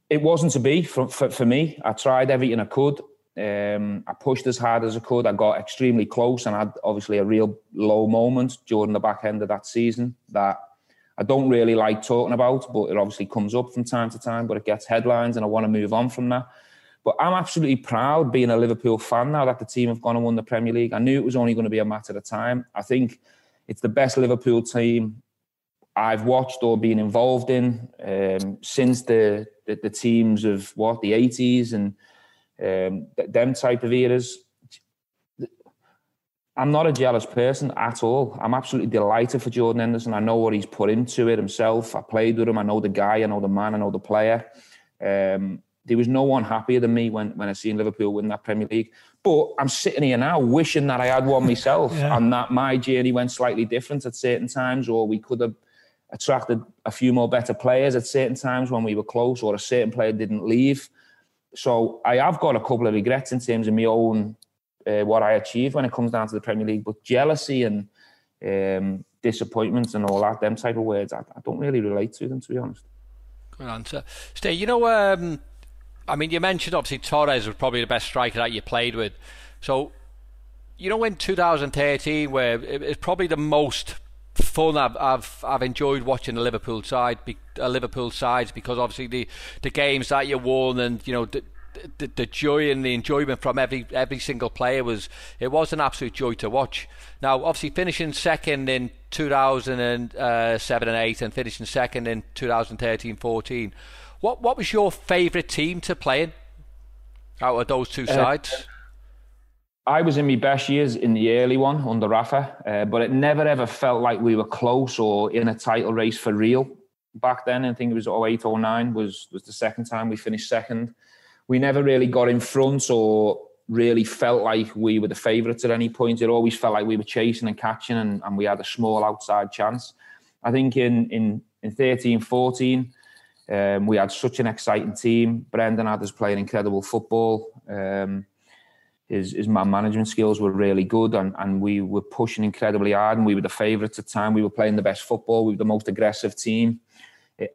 it wasn't to be for, for, for, me. I tried everything I could. Um, I pushed as hard as I could. I got extremely close and I had obviously a real low moment during the back end of that season that I don't really like talking about, but it obviously comes up from time to time, but it gets headlines and I want to move on from that. But I'm absolutely proud being a Liverpool fan now that the team have gone and won the Premier League. I knew it was only going to be a matter of time. I think it's the best Liverpool team I've watched or been involved in um, since the, the, the teams of what the 80s and um, them type of eras. I'm not a jealous person at all. I'm absolutely delighted for Jordan Henderson. I know what he's put into it himself. I played with him. I know the guy. I know the man. I know the player. Um, there was no one happier than me when, when I seen Liverpool win that Premier League. But I'm sitting here now wishing that I had one myself yeah. and that my journey went slightly different at certain times, or we could have attracted a few more better players at certain times when we were close, or a certain player didn't leave. So I have got a couple of regrets in terms of my own uh, what I achieved when it comes down to the Premier League. But jealousy and um, disappointment and all that, them type of words, I, I, don't really relate to them, to be honest. Good answer. Stay, you know, um, I mean, you mentioned obviously Torres was probably the best striker that you played with. So, you know, in 2013, where it's probably the most fun I've, I've I've enjoyed watching the Liverpool side, a uh, Liverpool sides because obviously the the games that you won and you know the, the, the joy and the enjoyment from every every single player was it was an absolute joy to watch. Now, obviously, finishing second in 2007 uh, and 8 and finishing second in 2013-14. What what was your favourite team to play in out of those two uh, sides? Uh, I was in my best years in the early one under Rafa, uh, but it never ever felt like we were close or in a title race for real. Back then, I think it was 08, 09 was, was the second time we finished second we never really got in front or really felt like we were the favourites at any point. It always felt like we were chasing and catching and, and we had a small outside chance. I think in in, in 13, 14, um, we had such an exciting team. Brendan had us playing incredible football. Um, his, his man management skills were really good and, and we were pushing incredibly hard and we were the favourites at the time. We were playing the best football. We were the most aggressive team.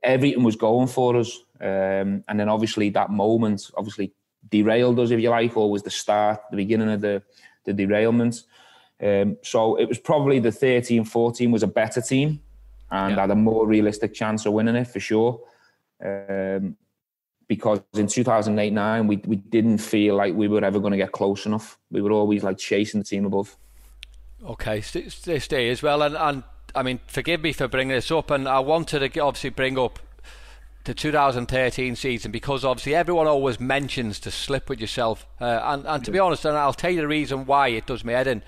Everything was going for us. Um, and then obviously that moment obviously derailed us, if you like, or was the start, the beginning of the, the derailment. Um, so it was probably the 13 14 was a better team and yeah. had a more realistic chance of winning it for sure. Um, because in 2008 9, we, we didn't feel like we were ever going to get close enough. We were always like chasing the team above. Okay, stay, stay as well. And, and I mean, forgive me for bringing this up, and I wanted to obviously bring up the 2013 season because obviously everyone always mentions to slip with yourself, uh, and and to be honest, and I'll tell you the reason why it does me head in,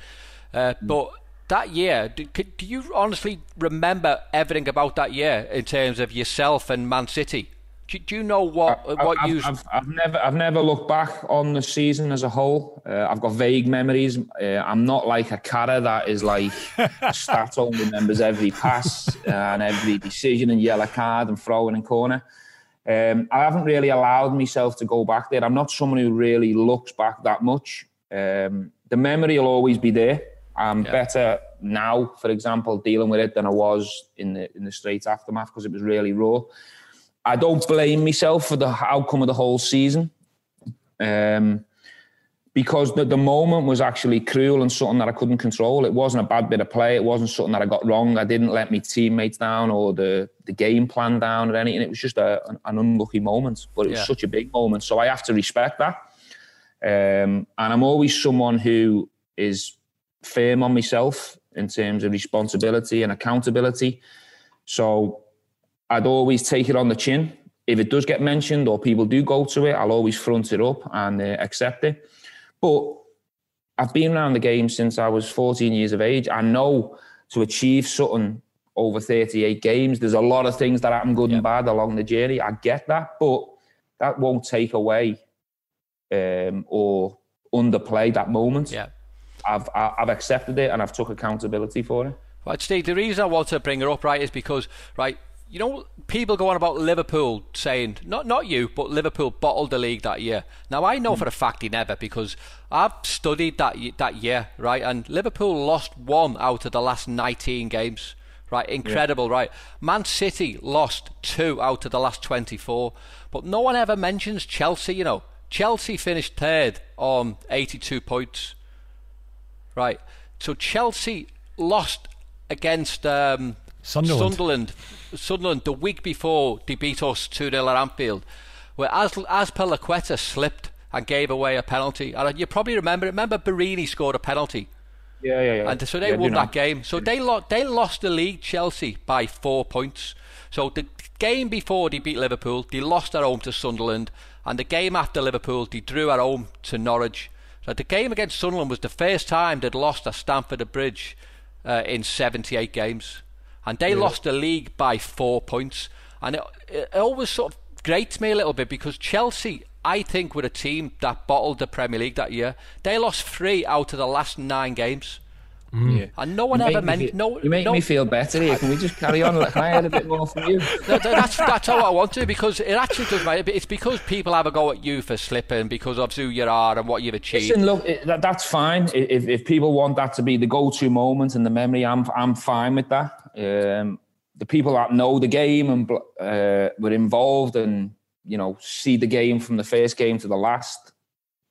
uh, but. That year, do, do you honestly remember everything about that year in terms of yourself and Man City? Do, do you know what I, what I've, you? I've, I've, never I've never looked back on the season as a whole. Uh, I've got vague memories. Uh, I'm not like a Carra that is like a stat only remembers every pass and every decision and yellow card and throwing in corner. Um, I haven't really allowed myself to go back there. I'm not someone who really looks back that much. Um, the memory will always be there. I'm yeah. better now, for example, dealing with it than I was in the in the straight aftermath because it was really raw. I don't blame myself for the outcome of the whole season. Um, because the, the moment was actually cruel and something that I couldn't control. It wasn't a bad bit of play. It wasn't something that I got wrong. I didn't let my teammates down or the, the game plan down or anything. It was just a, an, an unlucky moment, but it was yeah. such a big moment. So I have to respect that. Um, and I'm always someone who is firm on myself in terms of responsibility and accountability. So I'd always take it on the chin. If it does get mentioned or people do go to it, I'll always front it up and uh, accept it. But I've been around the game since I was 14 years of age. I know to achieve something over 38 games, there's a lot of things that happen good and bad along the journey. I get that, but that won't take away um, or underplay that moment. Yeah. I've I've accepted it and I've took accountability for it. Right, Steve. The reason I want to bring it up, right, is because right, you know, people go on about Liverpool saying, not not you, but Liverpool bottled the league that year. Now I know mm. for a fact he never because I've studied that that year, right? And Liverpool lost one out of the last 19 games, right? Incredible, yeah. right? Man City lost two out of the last 24, but no one ever mentions Chelsea. You know, Chelsea finished third on 82 points, right? So Chelsea lost against um, Sunderland. Sunderland Sunderland the week before they beat us 2 0 at Anfield, where As Azpilicueta slipped and gave away a penalty. And you probably remember, remember Borini scored a penalty Yeah, yeah, yeah. And so they Yeah, won that know. game. So they lo- they lost the league, Chelsea, by four points. So the game before they beat Liverpool, they lost at home to Sunderland, and the game after Liverpool, they drew at home to Norwich. So the game against Sunderland was the first time they'd lost at Stamford Bridge uh, in 78 games, and they lost the league by four points. And it, it always sort of grates me a little bit because Chelsea, I think, were a team that bottled the Premier League that year. They lost three out of the last nine games. Yeah. And no one You ever make me No, you make no, me feel better here. Can we just carry on? Can I hear a bit more from you? no, that's that's all I want to because it actually does matter. It's because people have a go at you for slipping because of who you are and what you've achieved. Listen, look, it, that, that's fine. If, if people want that to be the go-to moment and the memory, I'm I'm fine with that. Um, the people that know the game and uh, were involved and you know see the game from the first game to the last,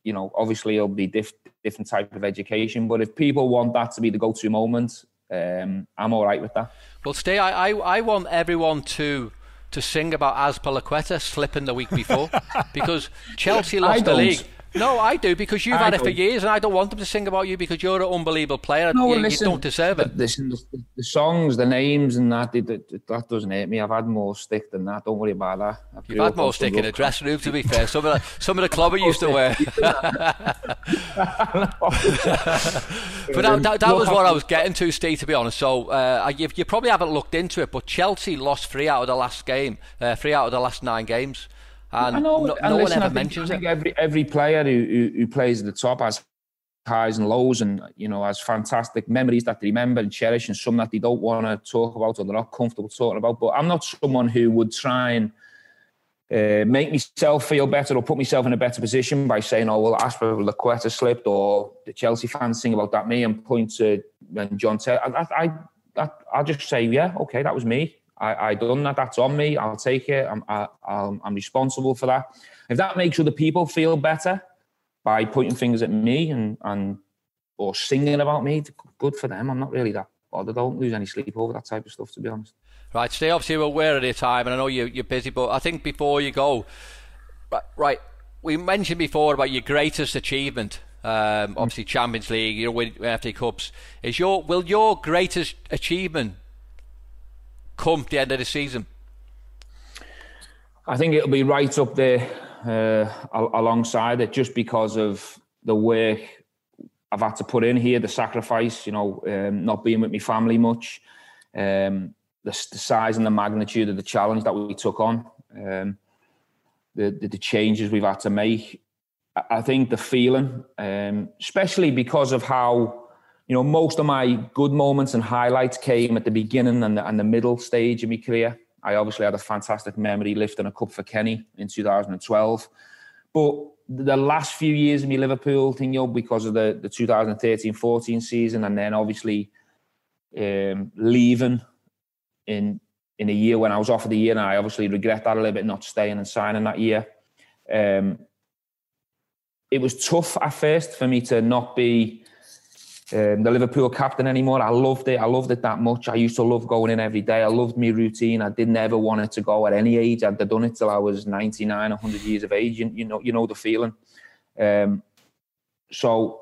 you know, obviously it'll be diff- different type of education. But if people want that to be the go-to moment, um, I'm all right with that. Well, stay. I, I, I want everyone to to sing about Azpilicueta slipping the week before because Chelsea lost the league. No, I do because you've I had it for years, and I don't want them to sing about you because you're an unbelievable player. No, you, you listen, don't deserve it. Listen, the, the songs, the names, and that, it, it- that doesn't hurt me. I've had more stick than that. Don't worry about that. I've You've had more stick in the dressing room, to be fair. Some of the, some of the club used to wear. But that, that, that was what I was getting to, Steve. To be honest, so uh, you, you probably haven't looked into it, but Chelsea lost three out of the last game, uh, three out of the last nine games, and I know, no, and no listen, one I ever think, mentions I it. every every player who, who who plays at the top has highs and lows, and you know has fantastic memories that they remember and cherish, and some that they don't want to talk about or they're not comfortable talking about. But I'm not someone who would try and uh, make myself feel better or put myself in a better position by saying, "Oh well, Azpilicueta slipped," or the Chelsea fans sing about that me and point to and John Taylor. I, I, I, I'll just say, "Yeah, okay, that was me. I, I done that. That's on me. I'll take it. I'm, I, I'm, I'm responsible for that. If that makes other people feel better by pointing fingers at me and and or singing about me, good for them. I'm not really that bothered. I don't lose any sleep over that type of stuff, to be honest. Right, stay obviously we're aware of your time, and I know you, you're busy, but I think before you go, right, right we mentioned before about your greatest achievement. Um, obviously, Champions League, you know, win FA Cups. Is your will your greatest achievement come the end of the season? I think it'll be right up there uh, alongside it, just because of the work I've had to put in here, the sacrifice. You know, um, not being with my family much, um, the, the size and the magnitude of the challenge that we took on, um, the, the the changes we've had to make. I- I think the feeling, um, especially because of how you know most of my good moments and highlights came at the beginning and the, and the middle stage of my career. I obviously had a fantastic memory lifting a cup for Kenny in 2012. But the last few years of my Liverpool thing, you know, because of the, the 2013-14 season, and then obviously um, leaving in in a year when I was off offered the year, and I obviously regret that a little bit, not staying and signing that year. Um, it was tough at first for me to not be um, the Liverpool captain anymore. I loved it. I loved it that much. I used to love going in every day. I loved my routine. I didn't ever want it to go at any age. I'd done it till I was 99, 100 years of age. You, you know, you know the feeling. Um, so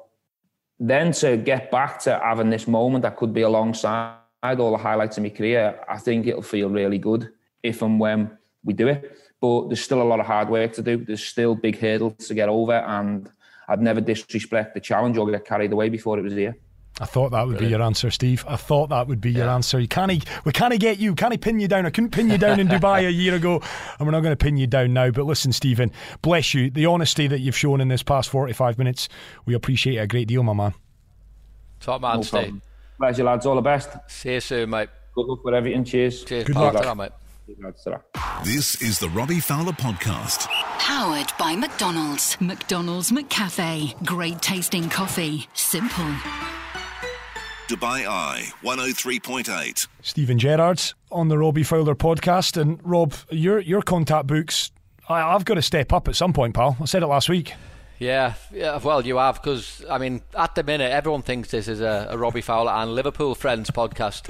then to get back to having this moment that could be alongside all the highlights of my career, I think it'll feel really good if and when we do it. But there's still a lot of hard work to do. There's still big hurdles to get over, and I'd never disrespect the challenge or get carried away before it was here. I thought that would be your answer, Steve. I thought that would be your answer. You can't, we can't get you, can't pin you down. I couldn't pin you down in Dubai a year ago, and we're not going to pin you down now. But listen, Steven, bless you. The honesty that you've shown in this past 45 minutes, we appreciate it a great deal, my man. Top man, No Steve. problem. Pleasure, lads. All the best. See you soon, mate. Good luck with everything. Cheers. Cheers, Good pal. luck. Mate. Cheers, lads. Ta-ra. This is the Robbie Fowler Podcast. Powered by McDonald's. McDonald's McCafe. Great tasting coffee. Simple. Dubai Eye 103.8. Steven Gerrard's on the Robbie Fowler podcast. And Rob, your your contact books, I, I've got to step up at some point, pal. I said it last week. Yeah, yeah. Well, you have because I mean, at the minute, everyone thinks this is a, a Robbie Fowler and Liverpool friends podcast.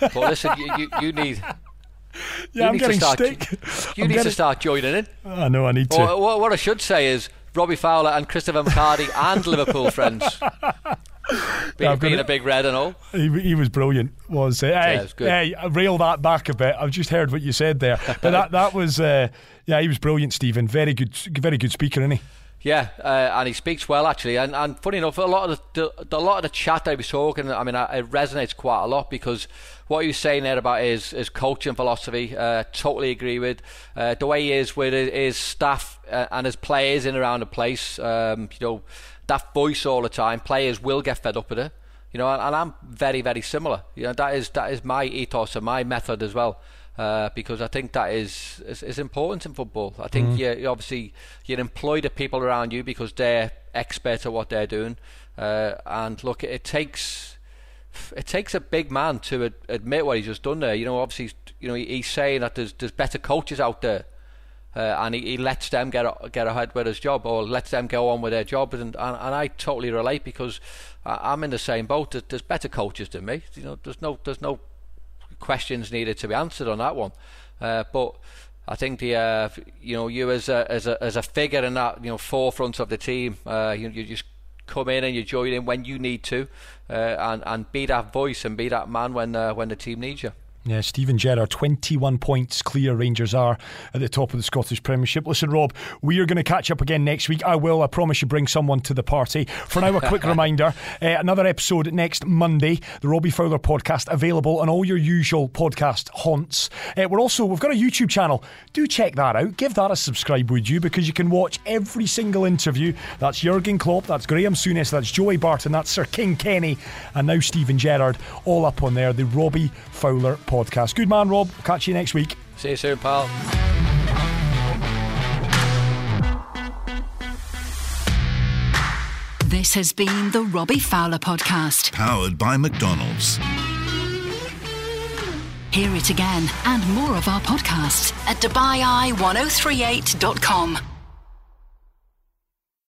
but listen, you, you, you need Yeah, You I'm need to getting start- stick. you I'm need getting- to start joining in. I know I need to. Or, what, what I should say is Robbie Fowler and Christopher McCarty and Liverpool friends. being, Yeah, being a big red and all. He, he was brilliant. Was uh, hey, good. hey, reel that back a bit. I've just heard what you said there, but that that was uh, yeah, he was brilliant, Steven. Very good, very good speaker, isn't he? Yeah, uh, and he speaks well actually. And, and funny enough, a lot of the, the a lot of the chat he was talking, I mean, uh, it resonates quite a lot because what he was saying there about his his coaching philosophy, uh, totally agree with. Uh, the way he is with his- staff uh, and his players in around the place, um, you know, that voice all the time. Players will get fed up with it. You know, and, and I'm very, very similar. You know, that is that is my ethos and my method as well. Uh, because I think that is, is is important in football. I think you, you obviously you employ the people around you because they're experts at what they're doing. Uh, and look, it takes it takes a big man to ad- admit what he's just done there. You know, obviously, you know, he, he's saying that there's there's better coaches out there, uh, and he, he lets them get get ahead with his job or lets them go on with their job. And and, and I totally relate because I, I'm in the same boat. There's, there's better coaches than me. You know, there's no there's no questions needed to be answered on that one. Uh, but I think the uh, you know you as a as a as a figure in that you know forefront of the team, uh, you you just come in and you join in when you need to, uh, and and be that voice and be that man when uh, when the team needs you. Yeah, Steven Gerrard, 21 points clear Rangers are at the top of the Scottish Premiership. Listen, Rob, we are going to catch up again next week. I will, I promise you, bring someone to the party. For now, a quick reminder uh, another episode next Monday, the Robbie Fowler podcast, available on all your usual podcast haunts. Uh, we're also, we've got a YouTube channel. Do check that out. Give that a subscribe, would you? Because you can watch every single interview. That's Jurgen Klopp, that's Graeme Souness, that's Joey Barton, that's Sir King Kenny, and now Steven Gerrard, all up on there. The Robbie Fowler podcast. Good man, Rob. Catch you next week. See you soon, pal. This has been the Robbie Fowler podcast. Powered by McDonald's. Hear it again and more of our podcasts at DubaiEye1038.com.